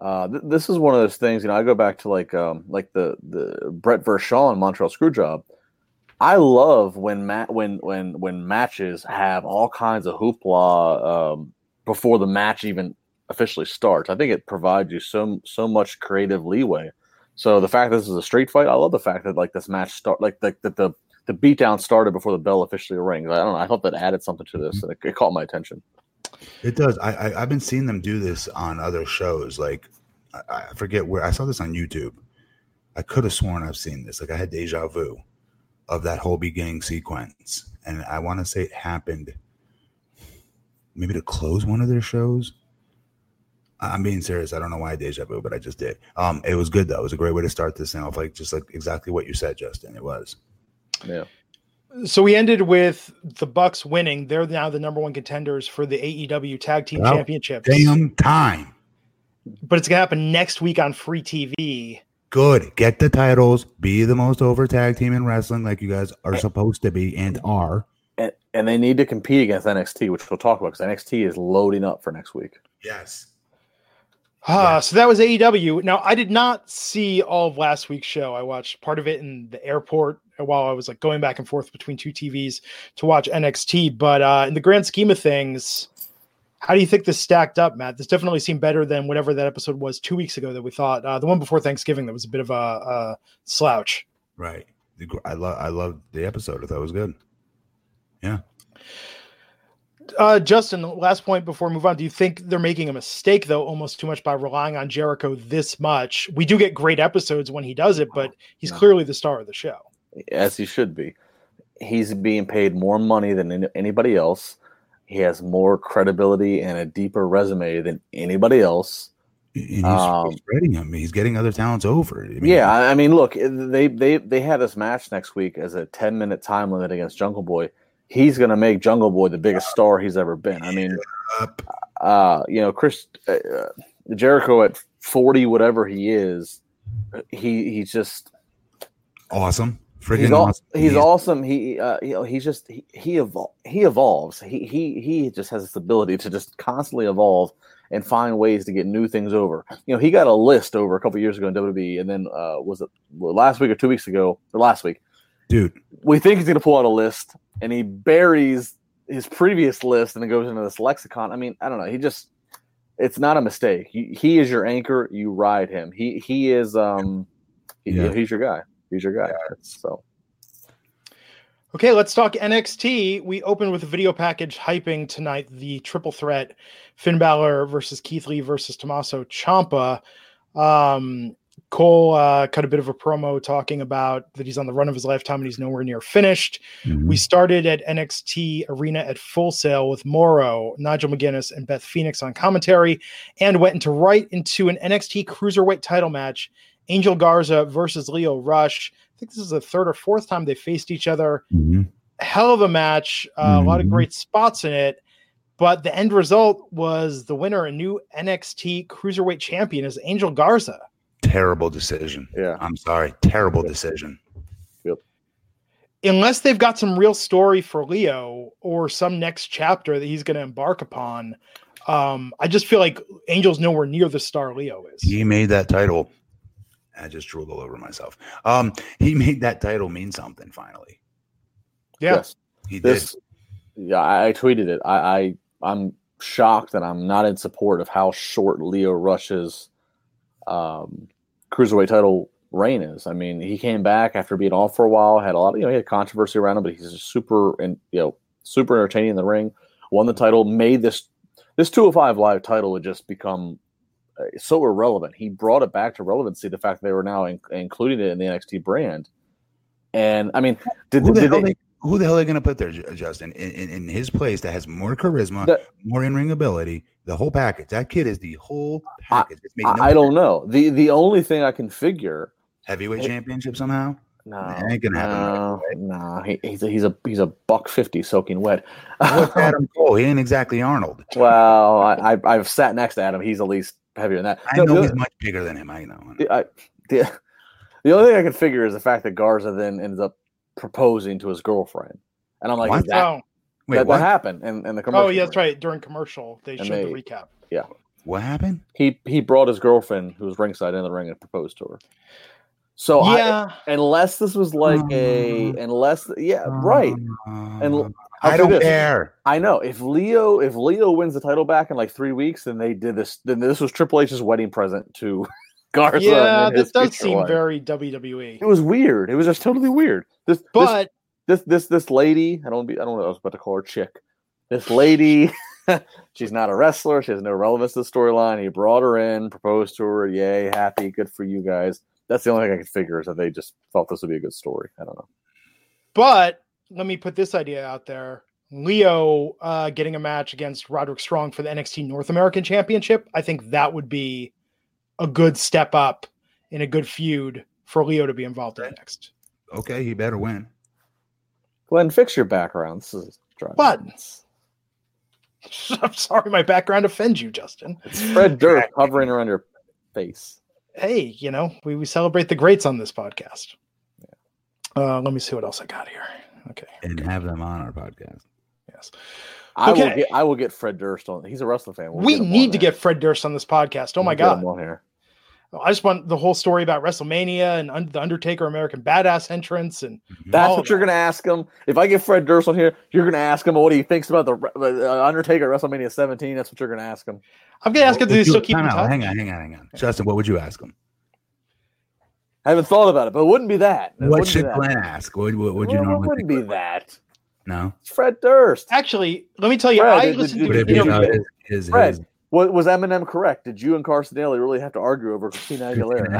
Uh, th- this is one of those things. You know, I go back to like um, like the the Brett Vershaw Montreal Screwjob. I love when ma- when when when matches have all kinds of hoopla um, before the match even officially starts. I think it provides you so so much creative leeway. So the fact that this is a street fight, I love the fact that like this match start like that the the beatdown started before the bell officially rings. I don't know. I thought that added something to this, and it, it caught my attention. It does. I, I I've been seeing them do this on other shows. Like I, I forget where I saw this on YouTube. I could have sworn I've seen this. Like I had deja vu of that whole beginning sequence, and I want to say it happened maybe to close one of their shows. I- I'm being serious. I don't know why I deja vu, but I just did. Um, it was good though. It was a great way to start this thing off, like just like exactly what you said, Justin. It was. Yeah. so we ended with the Bucks winning. They're now the number one contenders for the AEW Tag Team Well, Championships. Damn time. But it's gonna happen next week on free TV. Good. Get the titles. Be the most over tag team in wrestling, like you guys are supposed to be and are. and, and they need to compete against NXT, which we'll talk about because NXT is loading up for next week. Yes. Ah, Yeah. so that was AEW. Now I did not see all of last week's show. I watched part of it in the airport while I was like going back and forth between two TVs to watch NXT. But uh, in the grand scheme of things, how do you think this stacked up, Matt? This definitely seemed better than whatever that episode was two weeks ago that we thought. Uh, the one before Thanksgiving that was a bit of a, a slouch. Right. I love I loved the episode. I thought it was good. Yeah. Uh, Justin, last point before we move on. Do you think they're making a mistake though, almost too much by relying on Jericho this much? We do get great episodes when he does it, but he's clearly the star of the show. As he should be. He's being paid more money than anybody else. He has more credibility and a deeper resume than anybody else. And he's um, spreading him. He's getting other talents over. I mean, yeah, I mean, look, they they they had this match next week as a ten minute time limit against Jungle Boy he's going to make Jungle Boy the biggest star he's ever been. I mean, uh, you know, Chris uh, Jericho at forty, whatever he is, he he's just awesome. Freaking he's, awesome. he's awesome. He, uh, you know, he's just he he, evol- he evolves. He he he just has this ability to just constantly evolve and find ways to get new things over. You know, he got a list over a couple years ago in WWE, and then uh, was it last week or two weeks ago or last week? Dude, we think he's going to pull out a list, and he buries his previous list and then goes into this lexicon. I mean, I don't know. He just it's not a mistake. He, he is your anchor. You ride him. He he is um he, yeah. he's your guy. He's your guy. So Okay, let's talk NXT. We open with a video package hyping tonight the triple threat Finn Balor versus Keith Lee versus Tommaso Ciampa. Um, Cole uh, cut a bit of a promo talking about that he's on the run of his lifetime and he's nowhere near finished. Mm-hmm. We started at NXT Arena at Full Sail with Mauro, Nigel McGuinness, and Beth Phoenix on commentary, and went into right into an NXT Cruiserweight title match: Angel Garza versus Lio Rush. I think this is the third or fourth time they faced each other. Mm-hmm. Hell of a match, uh, mm-hmm. a lot of mm-hmm. great spots in it. But the end result was the winner, a new NXT Cruiserweight champion, is Angel Garza terrible decision. Yeah. I'm sorry. Terrible decision. Yep. Unless they've got some real story for Lio or some next chapter that he's going to embark upon, um, I just feel like Angel's nowhere near the star Lio is. He made that title. I just drooled all over myself. Um, he made that title mean something finally. Yeah. Yes. He this, did. Yeah, I tweeted it. I, I I'm shocked that I'm not in support of how short Lio Rush's um, cruiserweight title reign is. I mean, he came back after being off for a while, had a lot, of, you know, he had controversy around him, but he's super and you know, super entertaining in the ring. Won the title, made this this 205 live title would just become uh, so irrelevant. He brought it back to relevancy. The fact that they were now in, including it in the NXT brand, and I mean, did, the did they, they, who the hell are they going to put there, Justin? In, in, in, his place that has more charisma, the, more in ring ability, the whole package. That kid is the whole package. I, no I don't know. the The only thing I can figure heavyweight it, championship somehow. No, ain't gonna happen. No, right no. He, he's a he's a he's a buck fifty soaking wet. What's Adam Cole? He ain't exactly Arnold. Well, I, I have sat next to Adam. He's at least heavier than that. I no, know he's much bigger than him. I know. I, the, the only thing I can figure is the fact that Garza then ends up proposing to his girlfriend, and I'm like, what? that, oh. Wait, that, what? that happened in, in the commercial? Oh, yeah, that's right. During commercial, they and showed they, the recap. Yeah. What happened? He he brought his girlfriend, who was ringside in the ring, and proposed to her. So yeah, I, unless this was like a, uh, unless yeah, right, and I don't this. care. I know if Lio if Lio wins the title back in like three weeks, then they did this. Then this was Triple H's wedding present to Garza. Yeah, this does seem very WWE. It was weird. It was just totally weird. This, but this, this, this, this lady. I don't be. I don't know. I was about to call her chick. This lady. she's not a wrestler. She has no relevance to the storyline. He brought her in, proposed to her. Yay, happy, good for you guys that's the only thing I could figure is that they just thought this would be a good story. I don't know. But let me put this idea out there. Lio uh, getting a match against Roderick Strong for the NXT North American Championship. I think that would be a good step up in a good feud for Lio to be involved in next. Okay, he better win. Glenn, fix your background. This is what? I'm sorry, my background offends you, Justin. It's Fred Durst hovering around your face hey, you know, we, we celebrate the greats on this podcast. Uh, let me see what else I got here. Okay. And have them on our podcast. Yes. I okay. will get I will get Fred Durst on. He's a wrestling fan. We'll we need to get Fred Durst on this podcast. Oh we'll my god. on here. I just want the whole story about WrestleMania and un- the Undertaker American Badass entrance and That's what you're that. gonna ask him. If I get Fred Durst on here, you're gonna ask him what he thinks about the uh, Undertaker WrestleMania 17. That's what you're gonna ask him. I'm gonna ask him What to would you- still keep in time out, touch. Hang on, hang on, hang on. Justin, what would you ask him? I haven't thought about it, but it wouldn't be that. It What wouldn't should that. Glenn ask? What would what, would you Well, it wouldn't think? be that. No. It's Fred Durst. Actually, let me tell you, Fred, I did- listened to it an be did- about interview. his, his, Fred, his Was, was Eminem correct? Did you and Carson Daly really have to argue over Christina Aguilera?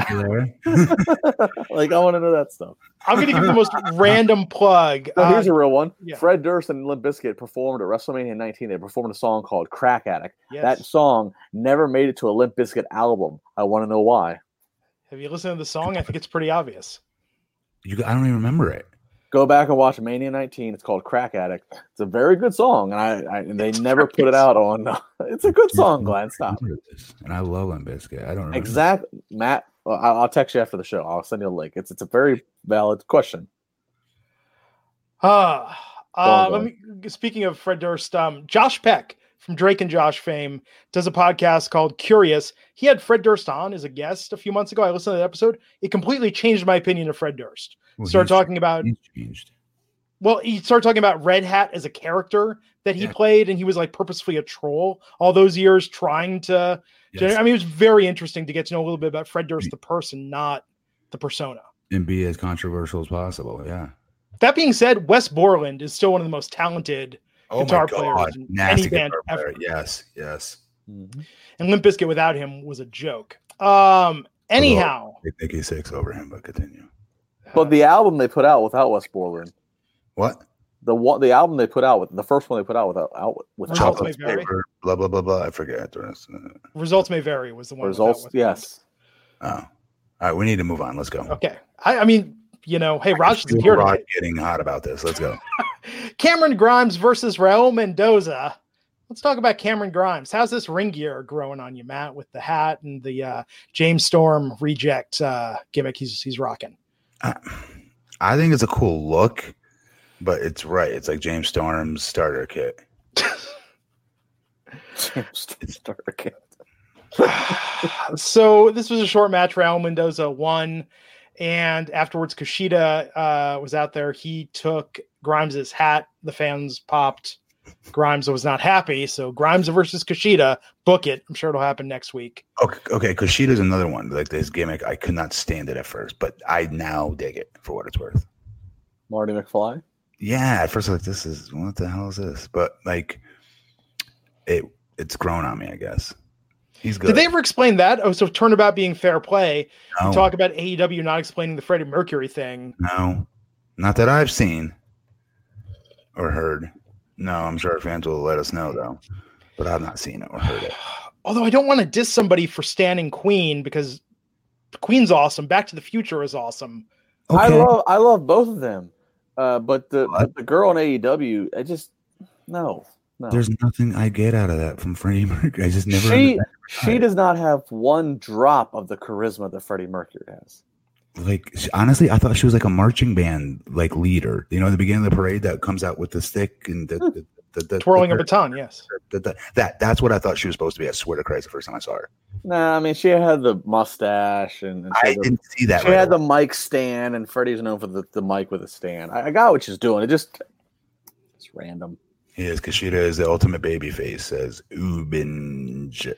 Aguilera? like, I want to know that stuff. I'm gonna give the most random plug. No, Uh, here's a real one. yeah. Fred Durst and Limp Bizkit performed at WrestleMania 19. They performed a song called Crack Addict. yes. That song never made it to a Limp Bizkit album. I want to know why. Have you listened to the song? I think it's pretty obvious. you, I don't even remember it. Go back and watch Mania 19. It's called Crack Addict. It's a very good song, and I, I and they It's never put it out on. it's a good song, Glenn. Stop. And I love Limp Bizkit. I don't remember. Exactly, Matt. well, I'll, I'll text you after the show. I'll send you a link. It's it's a very valid question. Uh, Go uh, on, me. Speaking of Fred Durst, um, Josh Peck from Drake and Josh fame does a podcast called Curious. He had Fred Durst on as a guest a few months ago. I listened to that episode. It completely changed my opinion of Fred Durst. Well, Started he's- talking about He's changed. well, he started talking about Red Hat as a character that he Yeah. played, and he was like purposefully a troll all those years trying to. Yes. I mean, it was very interesting to get to know a little bit about Fred Durst, the person, not the persona. and be as controversial as possible. Yeah. That being said, Wes Borland is still one of the most talented guitar players in any band ever. Yes, yes. Mhm. and Limp Bizkit without him was a joke. Um, anyhow, Big Nicky Six over him, but continue. But the album they put out without Wes Borland, What? the one, the album they put out with the first one they put out without out with Results Chocolate may vary. blah blah blah blah. I forget the rest. results may vary was the one. without results. Wes Yes, Oh, all right. We need to move on. Let's go. Okay. I, I mean, you know, hey, Raj is here Rod getting hot about this. Let's go. Cameron Grimes versus Raul Mendoza. Let's talk about Cameron Grimes. How's this ring gear growing on you, Matt, with the hat and the uh, James Storm reject uh, gimmick he's he's rocking? I, I think it's a cool look, but it's right. It's like James Storm's starter kit. Starter kit. so this was a short match. Raul Mendoza won, and afterwards Kushida uh, was out there. He took Grimes's hat. The fans popped. Grimes was not happy, so Grimes versus Kushida. Book it. I'm sure it'll happen next week. Okay, okay. Kushida's another one. Like this gimmick, I could not stand it at first, but I now dig it for what it's worth. Marty McFly. Yeah, at first I was like this is what the hell is this? But like, it it's grown on me. I guess he's good. Did they ever explain that? Oh, so turnabout being fair play. no, You talk about AEW not explaining the Freddie Mercury thing. no, not that I've seen or heard. No, I'm sure fans will let us know though, but I've not seen it or heard it. Although I don't want to diss somebody for standing Queen because Queen's awesome. Back to the Future is awesome. I love I love both of them, uh, but the but the girl in AEW, I just no no. There's nothing I get out of that from Freddie Mercury. I just never. she she does not have one drop of the charisma that Freddie Mercury has. Like sh- honestly, I thought she was like a marching band like leader. You know, at the beginning of the parade that comes out with the stick and the, hmm. the, the, the Twirling the, a baton, yes. the- the- that that's what I thought she was supposed to be. I swear to Christ, the first time I saw her, Nah, I mean she had the mustache and, and she, I the, didn't see that. she right had the mic stand, and Freddie's known for the, the mic with a stand. I, I got what she's doing. It just it's random. Yes, is Kushida is the ultimate baby face. Says Ubinj.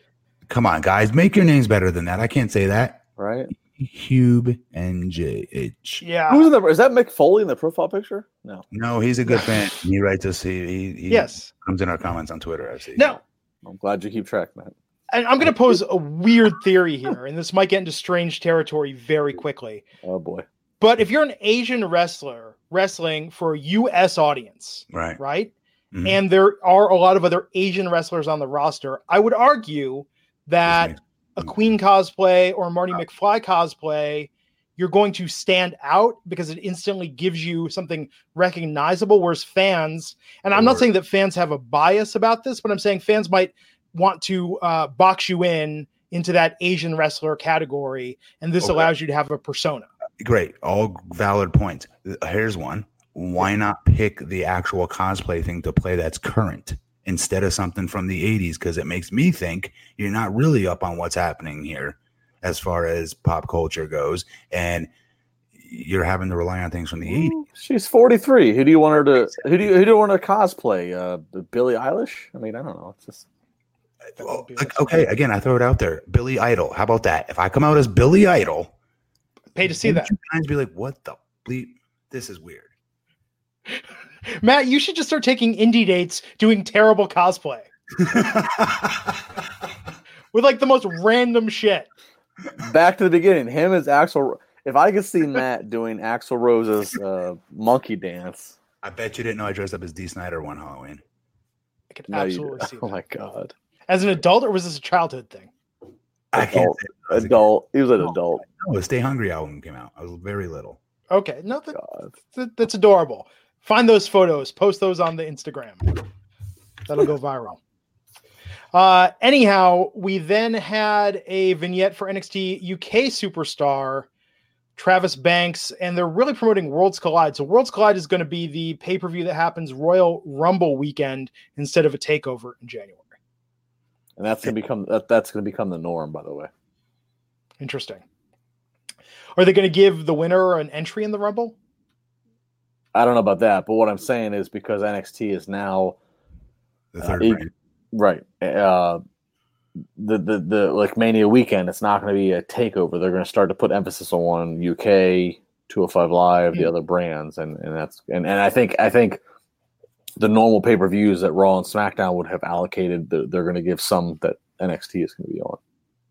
Come on, guys, make your names better than that. I can't say that. Right? Hube and J H. Yeah. Who's in the is that Mick Foley in the profile picture? No. No, he's a good fan. He writes us. He, he, he Yes. comes in our comments on Twitter. I see. No. I'm glad you keep track, man. and I'm going to pose a weird theory here, and this might get into strange territory very quickly. Oh boy. But if you're an Asian wrestler wrestling for a U.S. audience, right. right? Mhm. And there are a lot of other Asian wrestlers on the roster, I would argue that makes- a Queen cosplay or a Marty McFly cosplay, you're going to stand out because it instantly gives you something recognizable. Whereas fans, and I'm not saying that fans have a bias about this, but I'm saying fans might want to uh, box you in into that Asian wrestler category, and this Okay. allows you to have a persona. Great. All valid points. Here's one. Why not pick the actual cosplay thing to play that's current instead of something from the 80s? Because it makes me think you're not really up on what's happening here. as far as pop culture goes, and you're having to rely on things from the 80s. She's 43. Who do you want her to? Who do you who do you want her to cosplay? Uh, Billie Eilish? I mean, I don't know. It's just Well, like, okay, again, I throw it out there. Billy Idol. How about that? If I come out as Billy Idol, Pay to see that. you guys be like, what the bleep? This is weird. Matt, you should just start taking indie dates doing terrible cosplay with like the most random shit. back to the beginning. Him as Axel. If I could see Matt doing Axl Rose's uh, monkey dance, I bet you didn't know I dressed up as Dee Snider one Halloween. I could no, you- absolutely see oh that. my god, As an adult, or was this a childhood thing? I can't adult, say I was a adult. He was an No. adult. No, the Stay Hungry album came out. I was very little. Okay, no, that, that- that's adorable. Find those photos, post those on the Instagram. That'll go viral. Uh, anyhow, we then had a vignette for NXT UK superstar Travis Banks, and they're really promoting Worlds Collide. So Worlds Collide is going to be the pay per view that happens Royal Rumble weekend instead of a takeover in January. And that's gonna become that, that's gonna become the norm. By the way, Interesting. Are they going to give the winner an entry in the Rumble? I don't know about that, but what I'm saying is because NXT is now The Uh, third it- right. Uh, the, the the like Mania weekend, it's not going to be a takeover. They're going to start to put emphasis on UK, 205 Live, the Hmm. other brands, and and that's and, and I think I think the normal pay per views that Raw and SmackDown would have allocated, they're, they're going to give some that NXT is going to be on.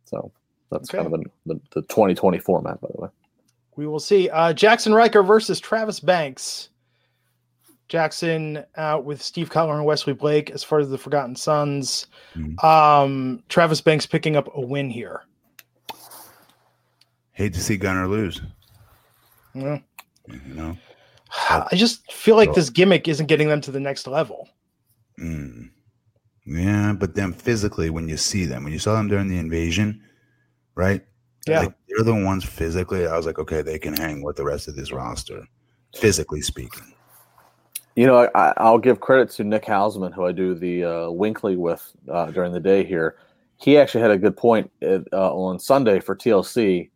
So that's kind of Okay. a, the the 2020 format, by the way. We will see. Uh, Jaxson Ryker versus Travis Banks. Jaxson out with Steve Cutler and Wesley Blake as far as the Forgotten Sons. Mhm. Um, Travis Banks picking up a win here. Hate to see Gunner lose. Yeah. You know. I just feel like this gimmick isn't getting them to the next level. Mm. Yeah, but then physically, when you see them, when you saw them during the invasion, right? Yeah. Like, they're the ones physically. I was like, okay, they can hang with the rest of this roster, physically speaking. You know, I, I'll give credit to Nick Hausman, who I do the uh, Winkley with uh, during the day here. He actually had a good point at, uh, on Sunday for TLC.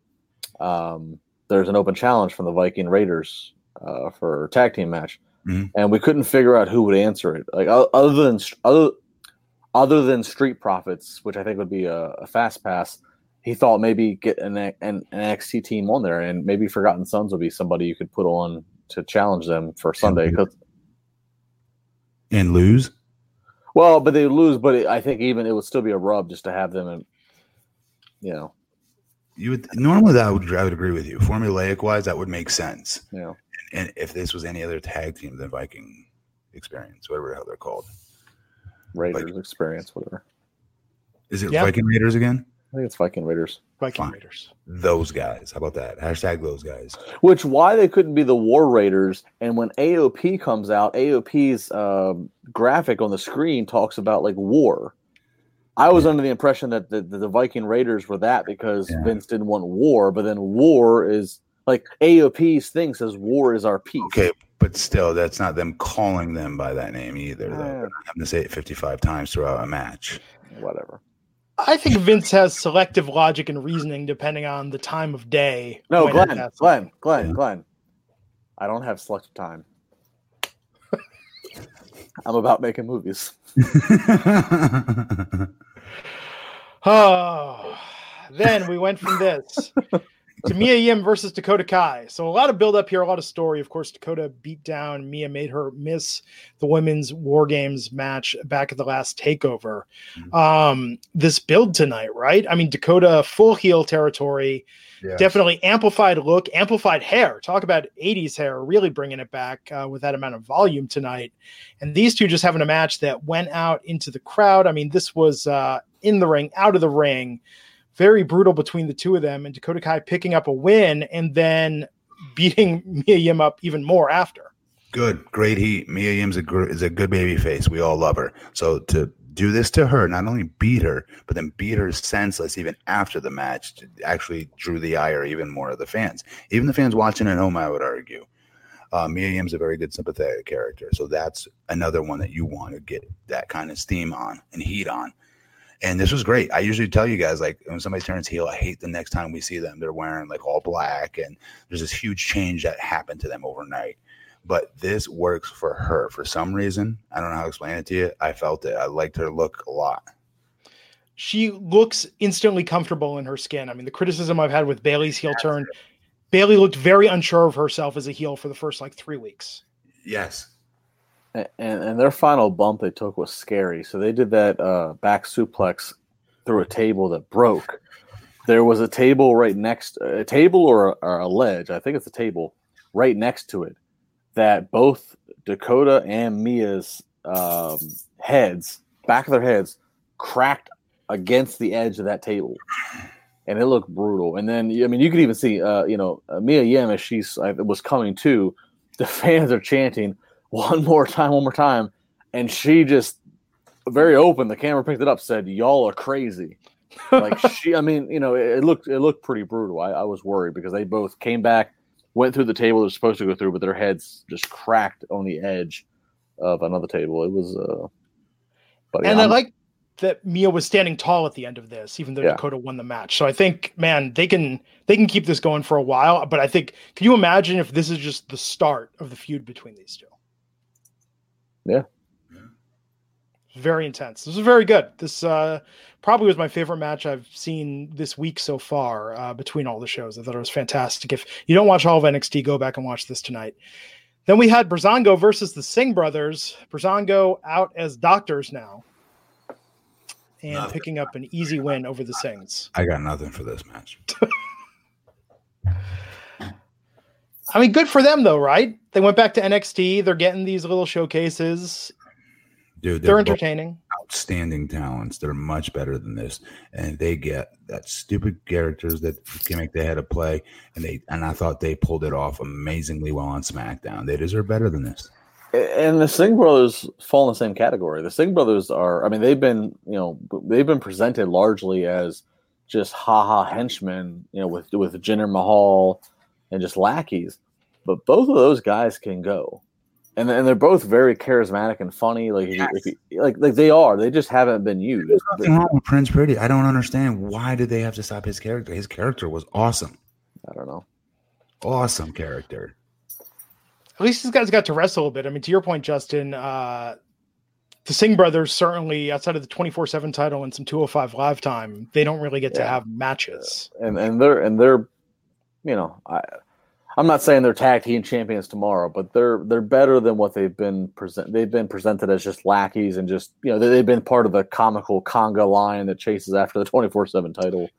Um, there's an open challenge from the Viking Raiders uh, for a tag team match, Mhm. and we couldn't figure out who would answer it. Like other than other other than Street Profits, which I think would be a, a fast pass. He thought maybe get an, an, an NXT team on there, and maybe Forgotten Sons would be somebody you could put on to challenge them for Sunday. 'cause- And lose. Well, but they would lose, but it, I think even it would still be a rub just to have them, and you know, You would normally that would I would agree with you. Formulaic wise, that would make sense. Yeah. know, And if this was any other tag team than Viking Experience, whatever the hell they're called, Raiders experience, whatever. is it Yeah. Viking Raiders again? I think it's Viking Raiders. Viking Fine. Raiders. Those guys. How about that? Hashtag those guys. Which why they couldn't be the War Raiders? And when AOP comes out, AOP's um, graphic on the screen talks about like war. I was under the impression that the, the, the Viking Raiders were that because Yeah. Vince didn't want war, but then war is like AOP's thing says war is our peace. Okay, but still, that's not them calling them by that name either. Though. Yeah. They're having to say it 55 times throughout a match. Whatever. I think Vince has selective logic and reasoning depending on the time of day. No, when Glenn, Glenn, Glenn, Yeah. Glenn. I don't have selective time. I'm about making movies. Oh, then we went from this to Mia Yim versus Dakota Kai. So a lot of build up here, a lot of story. Of course, Dakota beat down Mia, made her miss the women's War Games match back at the last takeover. Um, this build tonight, right? I mean, Dakota full heel territory, definitely amplified look, amplified hair. Talk about 80s hair, really bringing it back uh, with that amount of volume tonight. And these two just having a match that went out into the crowd. I mean, this was uh, in the ring, out of the ring, very brutal between the two of them. And Dakota Kai picking up a win and then beating Mia Yim up even more after. Good, great heat. Mia Yim's a gr- is a good baby face. We all love her. So to do this to her, not only beat her, but then beat her senseless even after the match, actually drew the ire even more of the fans. Even the fans watching at home, I would argue. Uh, Mia Yim's a very good sympathetic character, so that's another one that you want to get that kind of steam on and heat on. And this was great. I usually tell you guys like when somebody turns heel, I hate the next time we see them. They're wearing like all black, and there's this huge change that happened to them overnight. But this works for her for some reason. I don't know how to explain it to you. I felt it. I liked her look a lot. She looks instantly comfortable in her skin. I mean, the criticism I've had with Bayley's heel turn, Bayley looked very unsure of herself as a heel for the first like three weeks. Yes. And, and their final bump they took was scary. So they did that uh, back suplex through a table that broke. There was a table right next, a table or a, or a ledge. I think it's a table right next to it that both Dakota and Mia's um, heads, back of their heads, cracked against the edge of that table, and it looked brutal. And then, I mean, you could even see, uh, you know, Mia Yim as she's uh, was coming to, the fans are chanting one more time, one more time, and she just very open. The camera picked it up, said, "Y'all are crazy." like she, I mean, you know, it, it looked it looked pretty brutal. I, I was worried because they both came back went through the table they're supposed to go through, but their heads just cracked on the edge of another table. It was, uh, but yeah, and I'm, I like that Mia was standing tall at the end of this, even though yeah. Dakota won the match. So I think, man, they can they can keep this going for a while. But I think, can you imagine if this is just the start of the feud between these two? Yeah, very intense. This was very good. This uh, probably was my favorite match I've seen this week so far uh, between all the shows. I thought it was fantastic. If you don't watch all of NXT, go back and watch this tonight. Then we had Breezango versus the Singh brothers. Breezango out as doctors now and nothing. picking up an easy win over the Singhs. I got nothing for this match. I mean, good for them though, right? They went back to NXT. They're getting these little showcases. Dude, they're, they're entertaining. Outstanding talents. They're much better than this, and they get that stupid characters that gimmick they had to play, and they and I thought they pulled it off amazingly well on SmackDown. They deserve better than this. And the Singh brothers fall in the same category. The Singh brothers are, I mean, they've been, you know, they've been presented largely as just haha henchmen, you know, with with Jinder Mahal and just lackeys. But both of those guys can go and and they're both very charismatic and funny. Like yes. if you, like like they are. They just haven't been used. There's nothing wrong with Prince Pretty. I don't understand why did they have to stop his character. His character was awesome. I don't know. Awesome character. At least these guys got to wrestle a bit. I mean, to your point, Justin, uh, the Singh brothers certainly outside of the 24-7 title and some 205 live time, they don't really get yeah. to have matches. And and they're and they're you know, I I'm not saying they're tag team champions tomorrow, but they're they're better than what they've been present. They've been presented as just lackeys and just you know they've been part of the comical conga line that chases after the 24 seven title.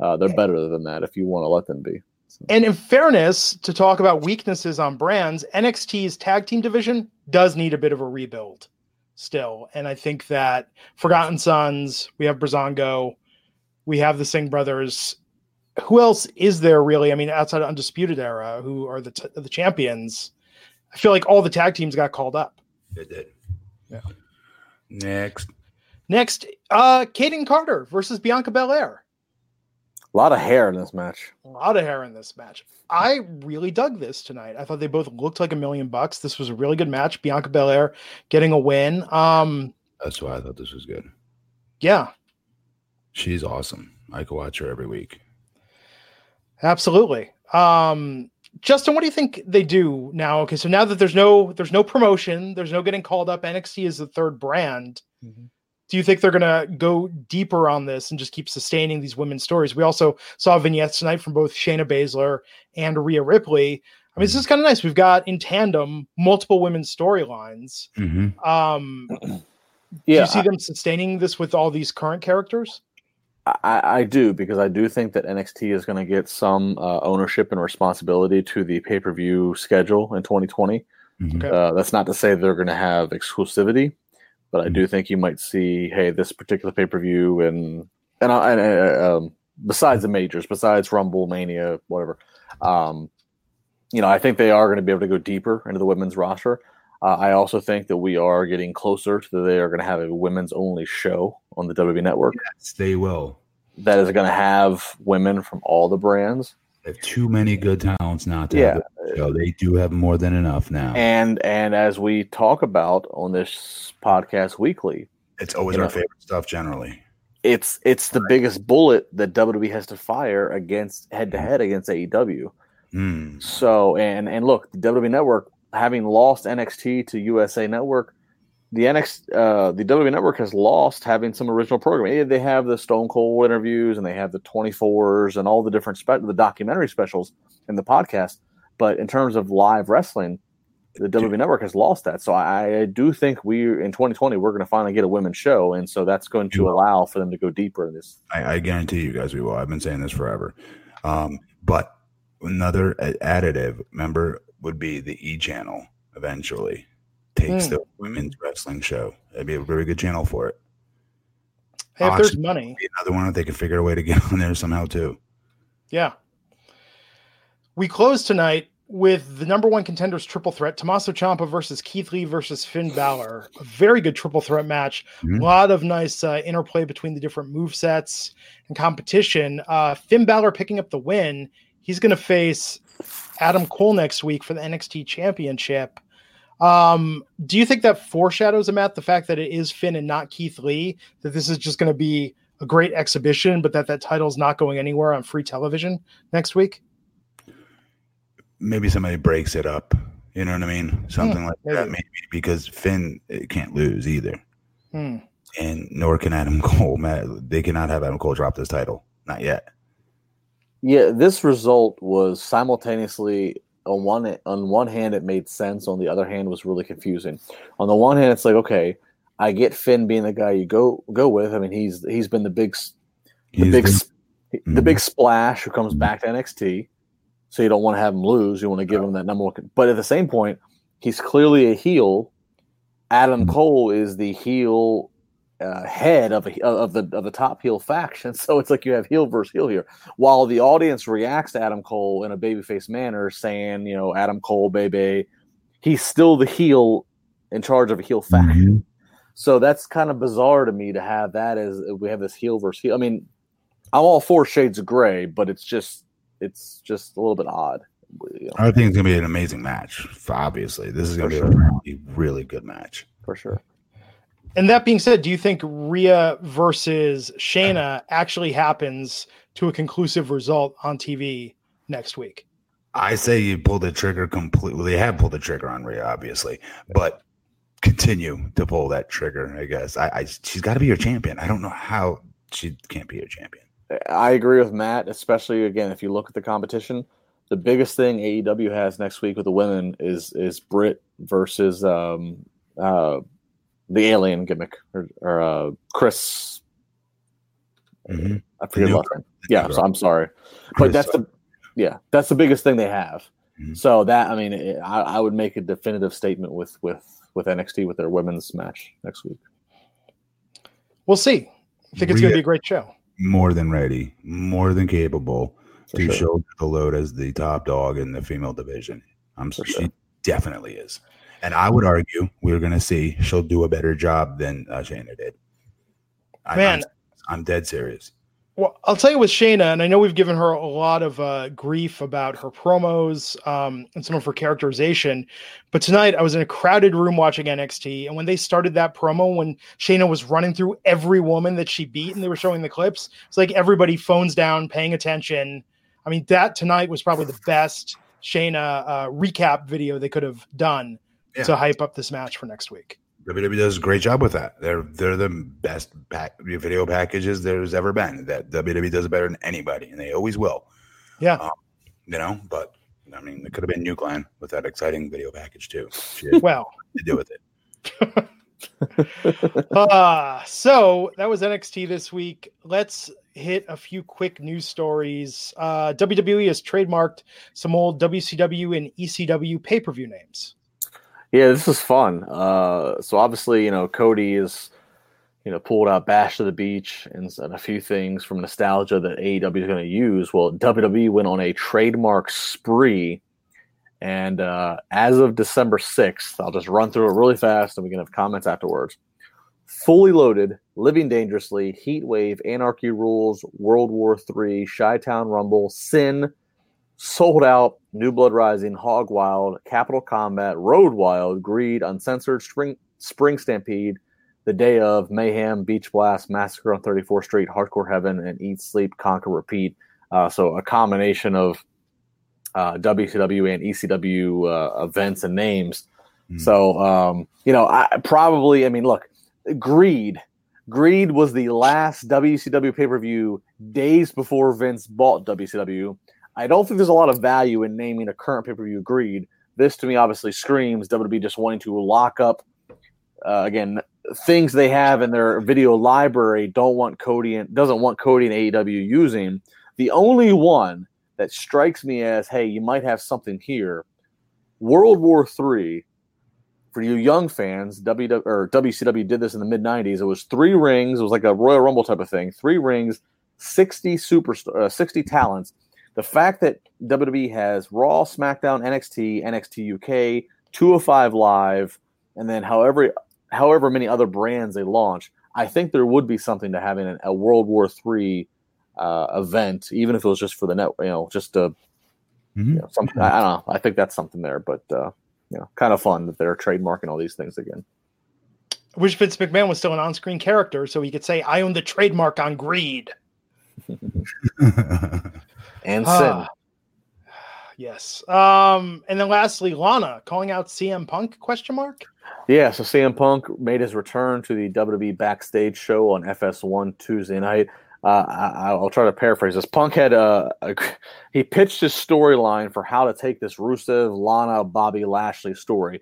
Uh, they're better than that if you want to let them be. So. And in fairness, to talk about weaknesses on brands, NXT's tag team division does need a bit of a rebuild still. And I think that Forgotten Sons, we have Breezango, we have the Singh brothers who else is there really? I mean, outside of Undisputed Era, who are the t- the champions? I feel like all the tag teams got called up. They did. Yeah. Next. Next, uh, Kayden Carter versus Bianca Belair. A lot of hair in this match. A lot of hair in this match. I really dug this tonight. I thought they both looked like a million bucks. This was a really good match. Bianca Belair getting a win. Um, That's why I thought this was good. Yeah. She's awesome. I could watch her every week. Absolutely. Um, Justin, what do you think they do now? Okay, so now that there's no there's no promotion, there's no getting called up. NXT is the third brand. Mm-hmm. Do you think they're gonna go deeper on this and just keep sustaining these women's stories? We also saw vignettes tonight from both Shayna Baszler and Rhea Ripley. I mean, this is kind of nice. We've got in tandem multiple women's storylines. Mm-hmm. Um, yeah, do you see I, them sustaining this with all these current characters? I, I, do because I do think that NXT is going to get some uh, ownership and responsibility to the pay per view schedule in 2020. Mm-hmm. Okay. Uh, that's not to say they're going to have exclusivity, but I do mm-hmm. think you might see, hey, this particular pay per view and and, uh, and uh, um, besides the majors, besides Rumble, Mania, whatever, um, you know, I think they are going to be able to go deeper into the women's roster. Uh, I also think that we are getting closer to that they are going to have a women's only show on the WWE network. Yes, they will. That is going to have women from all the brands. They have too many good talents not to yeah. show. They do have more than enough now. And and as we talk about on this podcast weekly, it's always our know, favorite stuff generally. it's it's the biggest bullet that WWE has to fire against head to head against AEW. Mm. So and and look, the WWE Network having lost NXT to USA Network, the NXT uh, the WWE Network has lost having some original programming. They have the Stone Cold interviews and they have the 24s and all the different spe- the documentary specials and the podcast. But in terms of live wrestling, the WWE Network has lost that. So I, I do think we in 2020 we're going to finally get a women's show, and so that's going to allow for them to go deeper in this. I, I guarantee you guys we will. I've been saying this forever. Um, but another additive, remember, would be the E channel eventually takes Mm. the women's wrestling show. That'd be a very good channel for it. Hey, if there's money, Another one if they could figure a way to get on there somehow too. yeah. We close tonight with the number one contenders triple threat: Tommaso Ciampa versus Keith Lee versus Finn Balor. A very good triple threat match. Mhm. A lot of nice uh, interplay between the different move sets and competition. Uh, Finn Balor picking up the win. He's going to face Adam Cole next week for the NXT Championship. Um, do you think that foreshadows, Matt, the fact that it is Finn and not Keith Lee? That this is just going to be a great exhibition, but that that title's not going anywhere on free television next week? Maybe somebody breaks it up. You know what I mean? Something like that. maybe. Maybe because Finn eh, can't lose either, Hmm. and nor can Adam Cole. Matt, they cannot have Adam Cole drop this title. Not yet. Yeah, this result was simultaneously on one on one hand it made sense, on the other hand was really confusing. On the one hand, it's like okay, I get Finn being the guy you go go with. I mean, he's he's been the big the He's big been- the big splash who comes back to NXT. So you don't want to have him lose. You want to give him that number one. But at the same point, he's clearly a heel. Adam Mhm. Cole is the heel uh, head of a, of the of the top heel faction. So it's like you have heel versus heel here. While the audience reacts to Adam Cole in a babyface manner, saying you know Adam Cole, baby, he's still the heel in charge of a heel faction. Mhm. So that's kind of bizarre to me to have that as we have this heel versus heel. I mean, I'm all for shades of gray, but it's just it's just a little bit odd. you know, I think it's gonna be an amazing match. Obviously, this is gonna For be sure. a really, really good match. for sure. And that being said, do you think Rhea versus Shayna actually happens to a conclusive result on TV next week? I say you pull the trigger completely. They have pulled the trigger on Rhea, obviously, but continue to pull that trigger. I guess I, I she's got to be your champion. I don't know how she can't be your champion. I agree with Matt, especially again if you look at the competition. The biggest thing AEW has next week with the women is is Britt versus um, uh, the alien gimmick or, or uh, Kris. Mhm. I forget new last name. Yeah, so I'm sorry, but Kris, that's the yeah that's the biggest thing they have. Mhm. So that I mean, it, I, I would make a definitive statement with with with NXT with their women's match next week. We'll see. I think it's going to be a great show. more than ready, more than capable For to sure. show the load as the top dog in the female division. I'm For she sure. definitely is, and I would argue we're going to see she'll do a better job than uh, Shayna did. I, Man. I'm, I'm dead serious. Well, I'll tell you with Shayna, and I know we've given her a lot of uh, grief about her promos um, and some of her characterization. But tonight, I was in a crowded room watching NXT, and when they started that promo, when Shayna was running through every woman that she beat, and they were showing the clips, it's like everybody phones down, paying attention. I mean, that tonight was probably the best Shayna uh, recap video they could have done Yeah. to hype up this match for next week. WWE does a great job with that. They're they're the best pack, video packages there's ever been. That WWE does it better than anybody, and they always will. Yeah. Um, you know, but I mean, it could have been New Glenn with that exciting video package too. Well, to do with it. uh, so that was NXT this week. Let's hit a few quick news stories. Uh, WWE has trademarked some old WCW and ECW pay per view names. Yeah, this is fun. Uh, so obviously, you know, Cody is, you know, pulled out Bash to the Beach and, and a few things from nostalgia that AEW is going to use. Well, WWE went on a trademark spree, and uh, as of December sixth, I'll just run through it really fast, and we can have comments afterwards. Fully loaded, living dangerously, Heat Wave, Anarchy Rules, World War Three, Chi Town Rumble, Sin, Sold Out, New Blood Rising, Hog Wild, Capital Combat, Road Wild, Greed, Uncensored, Spring, Spring Stampede, the day of Mayhem, Beach Blast, Massacre on 34th Street, Hardcore Heaven, and Eat, Sleep, Conquer, Repeat. Uh, so a combination of uh, WCW and ECW uh, events and names. Mm. So um, you know, I probably, I mean, look, Greed. Greed was the last WCW pay per view days before Vince bought WCW. I don't think there's a lot of value in naming a current pay per view Greed. This to me obviously screams WWE just wanting to lock up uh, again things they have in their video library don't want Cody and doesn't want Cody and AEW using. The only one that strikes me as hey, you might have something here. World War Three. For you young fans, WW or WCW did this in the mid '90s. It was three rings. It was like a Royal Rumble type of thing. Three rings, sixty super, uh, sixty talents. The fact that WWE has Raw, SmackDown, NXT, NXT UK, 205 Live, and then however however many other brands they launch, I think there would be something to having an, a World War III uh, event, even if it was just for the net, you know, just to, mm-hmm. you know, something. I, I, don't know. I think that's something there, but uh, you know, kind of fun that they're trademarking all these things again. I wish Vince McMahon was still an on-screen character, so he could say, "I own the trademark on greed." and sin. yes. Um, and then lastly, Lana calling out CM Punk? Question mark. Yeah, so CM Punk made his return to the WWE backstage show on FS1 Tuesday night. Uh, I, will try to paraphrase this. Punk had a, a he pitched his storyline for how to take this Rusev, Lana, Bobby Lashley story.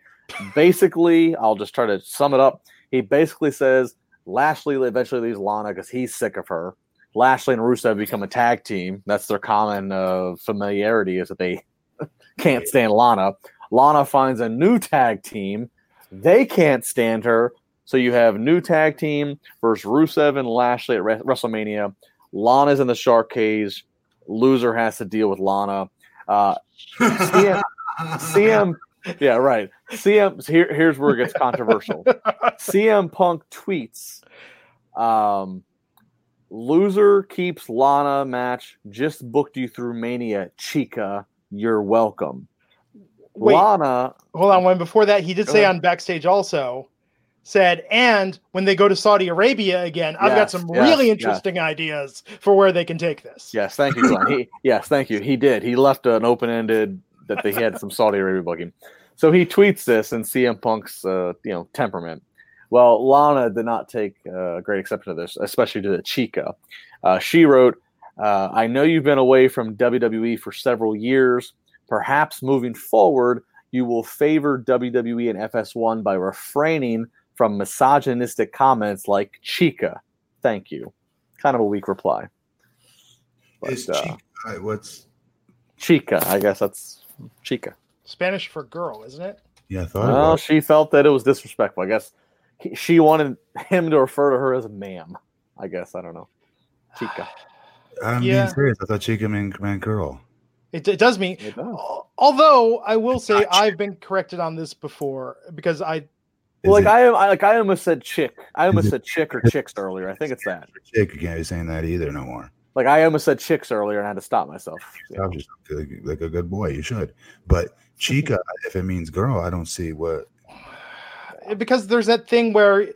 Basically, I'll just try to sum it up. He basically says Lashley eventually leaves Lana because he's sick of her. Lashley and Rusev become a tag team. That's their common uh, familiarity is that they can't stand Lana. Lana finds a new tag team they can't stand her. So you have new tag team versus Rusev and Lashley at WrestleMania. Lana's in the shark cage. Loser has to deal with Lana. Uh, CM, CM, yeah, right. CM. Here, here's where it gets controversial. CM Punk tweets, um, "Loser keeps Lana match. Just booked you through Mania, Chica. You're welcome." Wait, Lana. Hold on. One before that, he did say ahead. on backstage also said, and when they go to Saudi Arabia again, I've got some yes, really interesting yes. ideas for where they can take this. Yes, thank you, Glenn. he, yes, thank you. He did. He left an open ended that they had some Saudi Arabia booking. So he tweets this in CM Punk's uh, you know temperament. Well, Lana did not take uh, great exception to this, especially to the Chica. Uh, she wrote, uh, "I know you've been away from WWE for several years." Perhaps moving forward, you will favor WWE and FS1 by refraining from misogynistic comments like Chica. Thank you. Kind of a weak reply. But, Is Chica, uh, what's Chica? I guess that's Chica. Spanish for girl, isn't it? Yeah, I thought. Well, she felt that it was disrespectful. I guess he, she wanted him to refer to her as ma'am. I guess I don't know. Chica. I'm yeah. being serious. I thought Chica meant, meant girl. It, it does mean. It does. Although I will say I've been corrected on this before because I. Well, like it, I, I like I almost said chick. I almost said chick or chicks earlier. I think it's that. Chick, you can't be saying that either no more. Like I almost said chicks earlier and I had to stop myself. Yeah. just like a good boy. You should. But chica, if it means girl, I don't see what. Because there's that thing where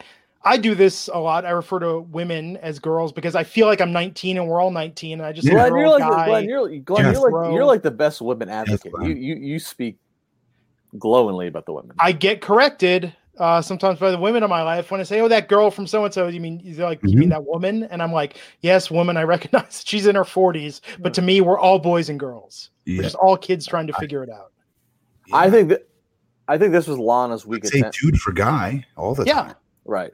I do this a lot. I refer to women as girls because I feel like I'm 19 and we're all 19, and I just Glenn, you're like, guy, Glenn, you're, Glenn, yes. you're, like, you're like the best women advocate. Yes, you, you you speak glowingly about the women. I get corrected uh, sometimes by the women in my life when I say, "Oh, that girl from so and so." You mean they're like, mm-hmm. you mean mm-hmm. that woman? And I'm like, "Yes, woman. I recognize she's in her 40s, but to me, we're all boys and girls. Yeah. We're just all kids trying to figure it out." Yeah. I think that I think this was Lana's weakest. Say dude for guy all the yeah. time. Right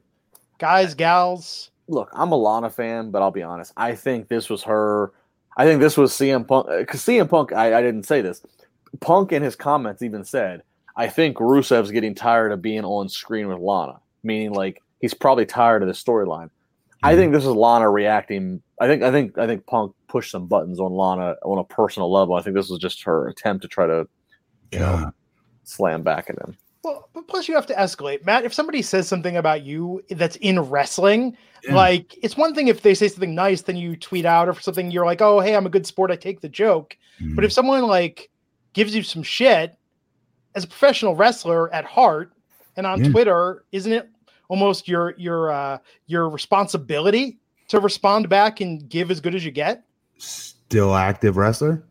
guys, gals. Look, I'm a Lana fan, but I'll be honest. I think this was her. I think this was CM Punk. Because uh, CM Punk, I, I didn't say this. Punk in his comments even said, I think Rusev's getting tired of being on screen with Lana, meaning like he's probably tired of the storyline. Mm-hmm. I think this is Lana reacting. I think I think I think Punk pushed some buttons on Lana on a personal level. I think this was just her attempt to try to, you yeah. know, slam back at him. Well, but plus you have to escalate, Matt. If somebody says something about you that's in wrestling, yeah. like it's one thing if they say something nice, then you tweet out or something. You're like, oh, hey, I'm a good sport. I take the joke. Mm. But if someone like gives you some shit as a professional wrestler at heart and on yeah. Twitter, isn't it almost your your uh, your responsibility to respond back and give as good as you get? Still active wrestler?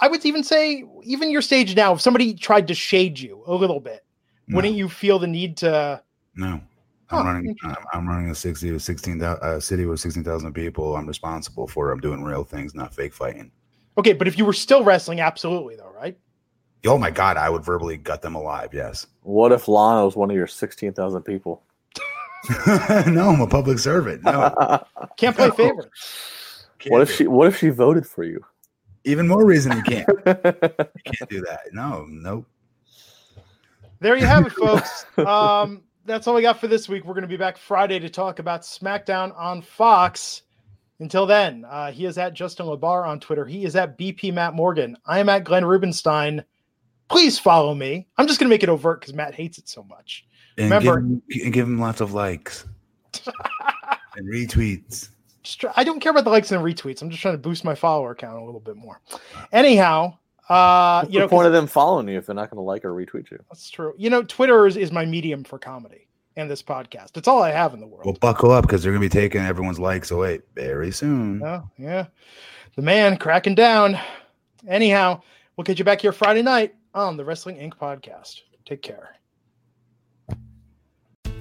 I would even say, even your stage now, if somebody tried to shade you a little bit, No. wouldn't you feel the need to? No. I'm running. I'm. I'm running a sixty to sixteen thousand uh, city with sixteen thousand people. I'm responsible for. I'm doing real things, not fake fighting. Okay, but if you were still wrestling, absolutely though, right? Oh my god, I would verbally gut them alive. Yes. What if Lana was one of your sixteen thousand people? no, I'm a public servant. No. Can't play No. favorites. what if she? What if she voted for you? Even more reason you can't. You can't do that. No. Nope. There you have it, folks. Um, that's all we got for this week. We're going to be back Friday to talk about SmackDown on Fox. Until then, uh, he is at Justin LaBar on Twitter. He is at BP Matt Morgan. I am at Glenn Rubenstein. Please follow me. I'm just going to make it overt because Matt hates it so much. And Remember- give him, and give him lots of likes and retweets. Just try, I don't care about the likes and retweets. I'm just trying to boost my follower count a little bit more. Anyhow, uh, What's you know, the point 'cause of them following you if they're not going to like or retweet you? that's true. You know, Twitter is, is my medium for comedy and this podcast. It's all I have in the world. Well, buckle up because they're gonna be taking everyone's likes away very soon. Yeah, yeah. The man cracking down. Anyhow, we'll get you back here Friday night on the Wrestling Inc. podcast. Take care.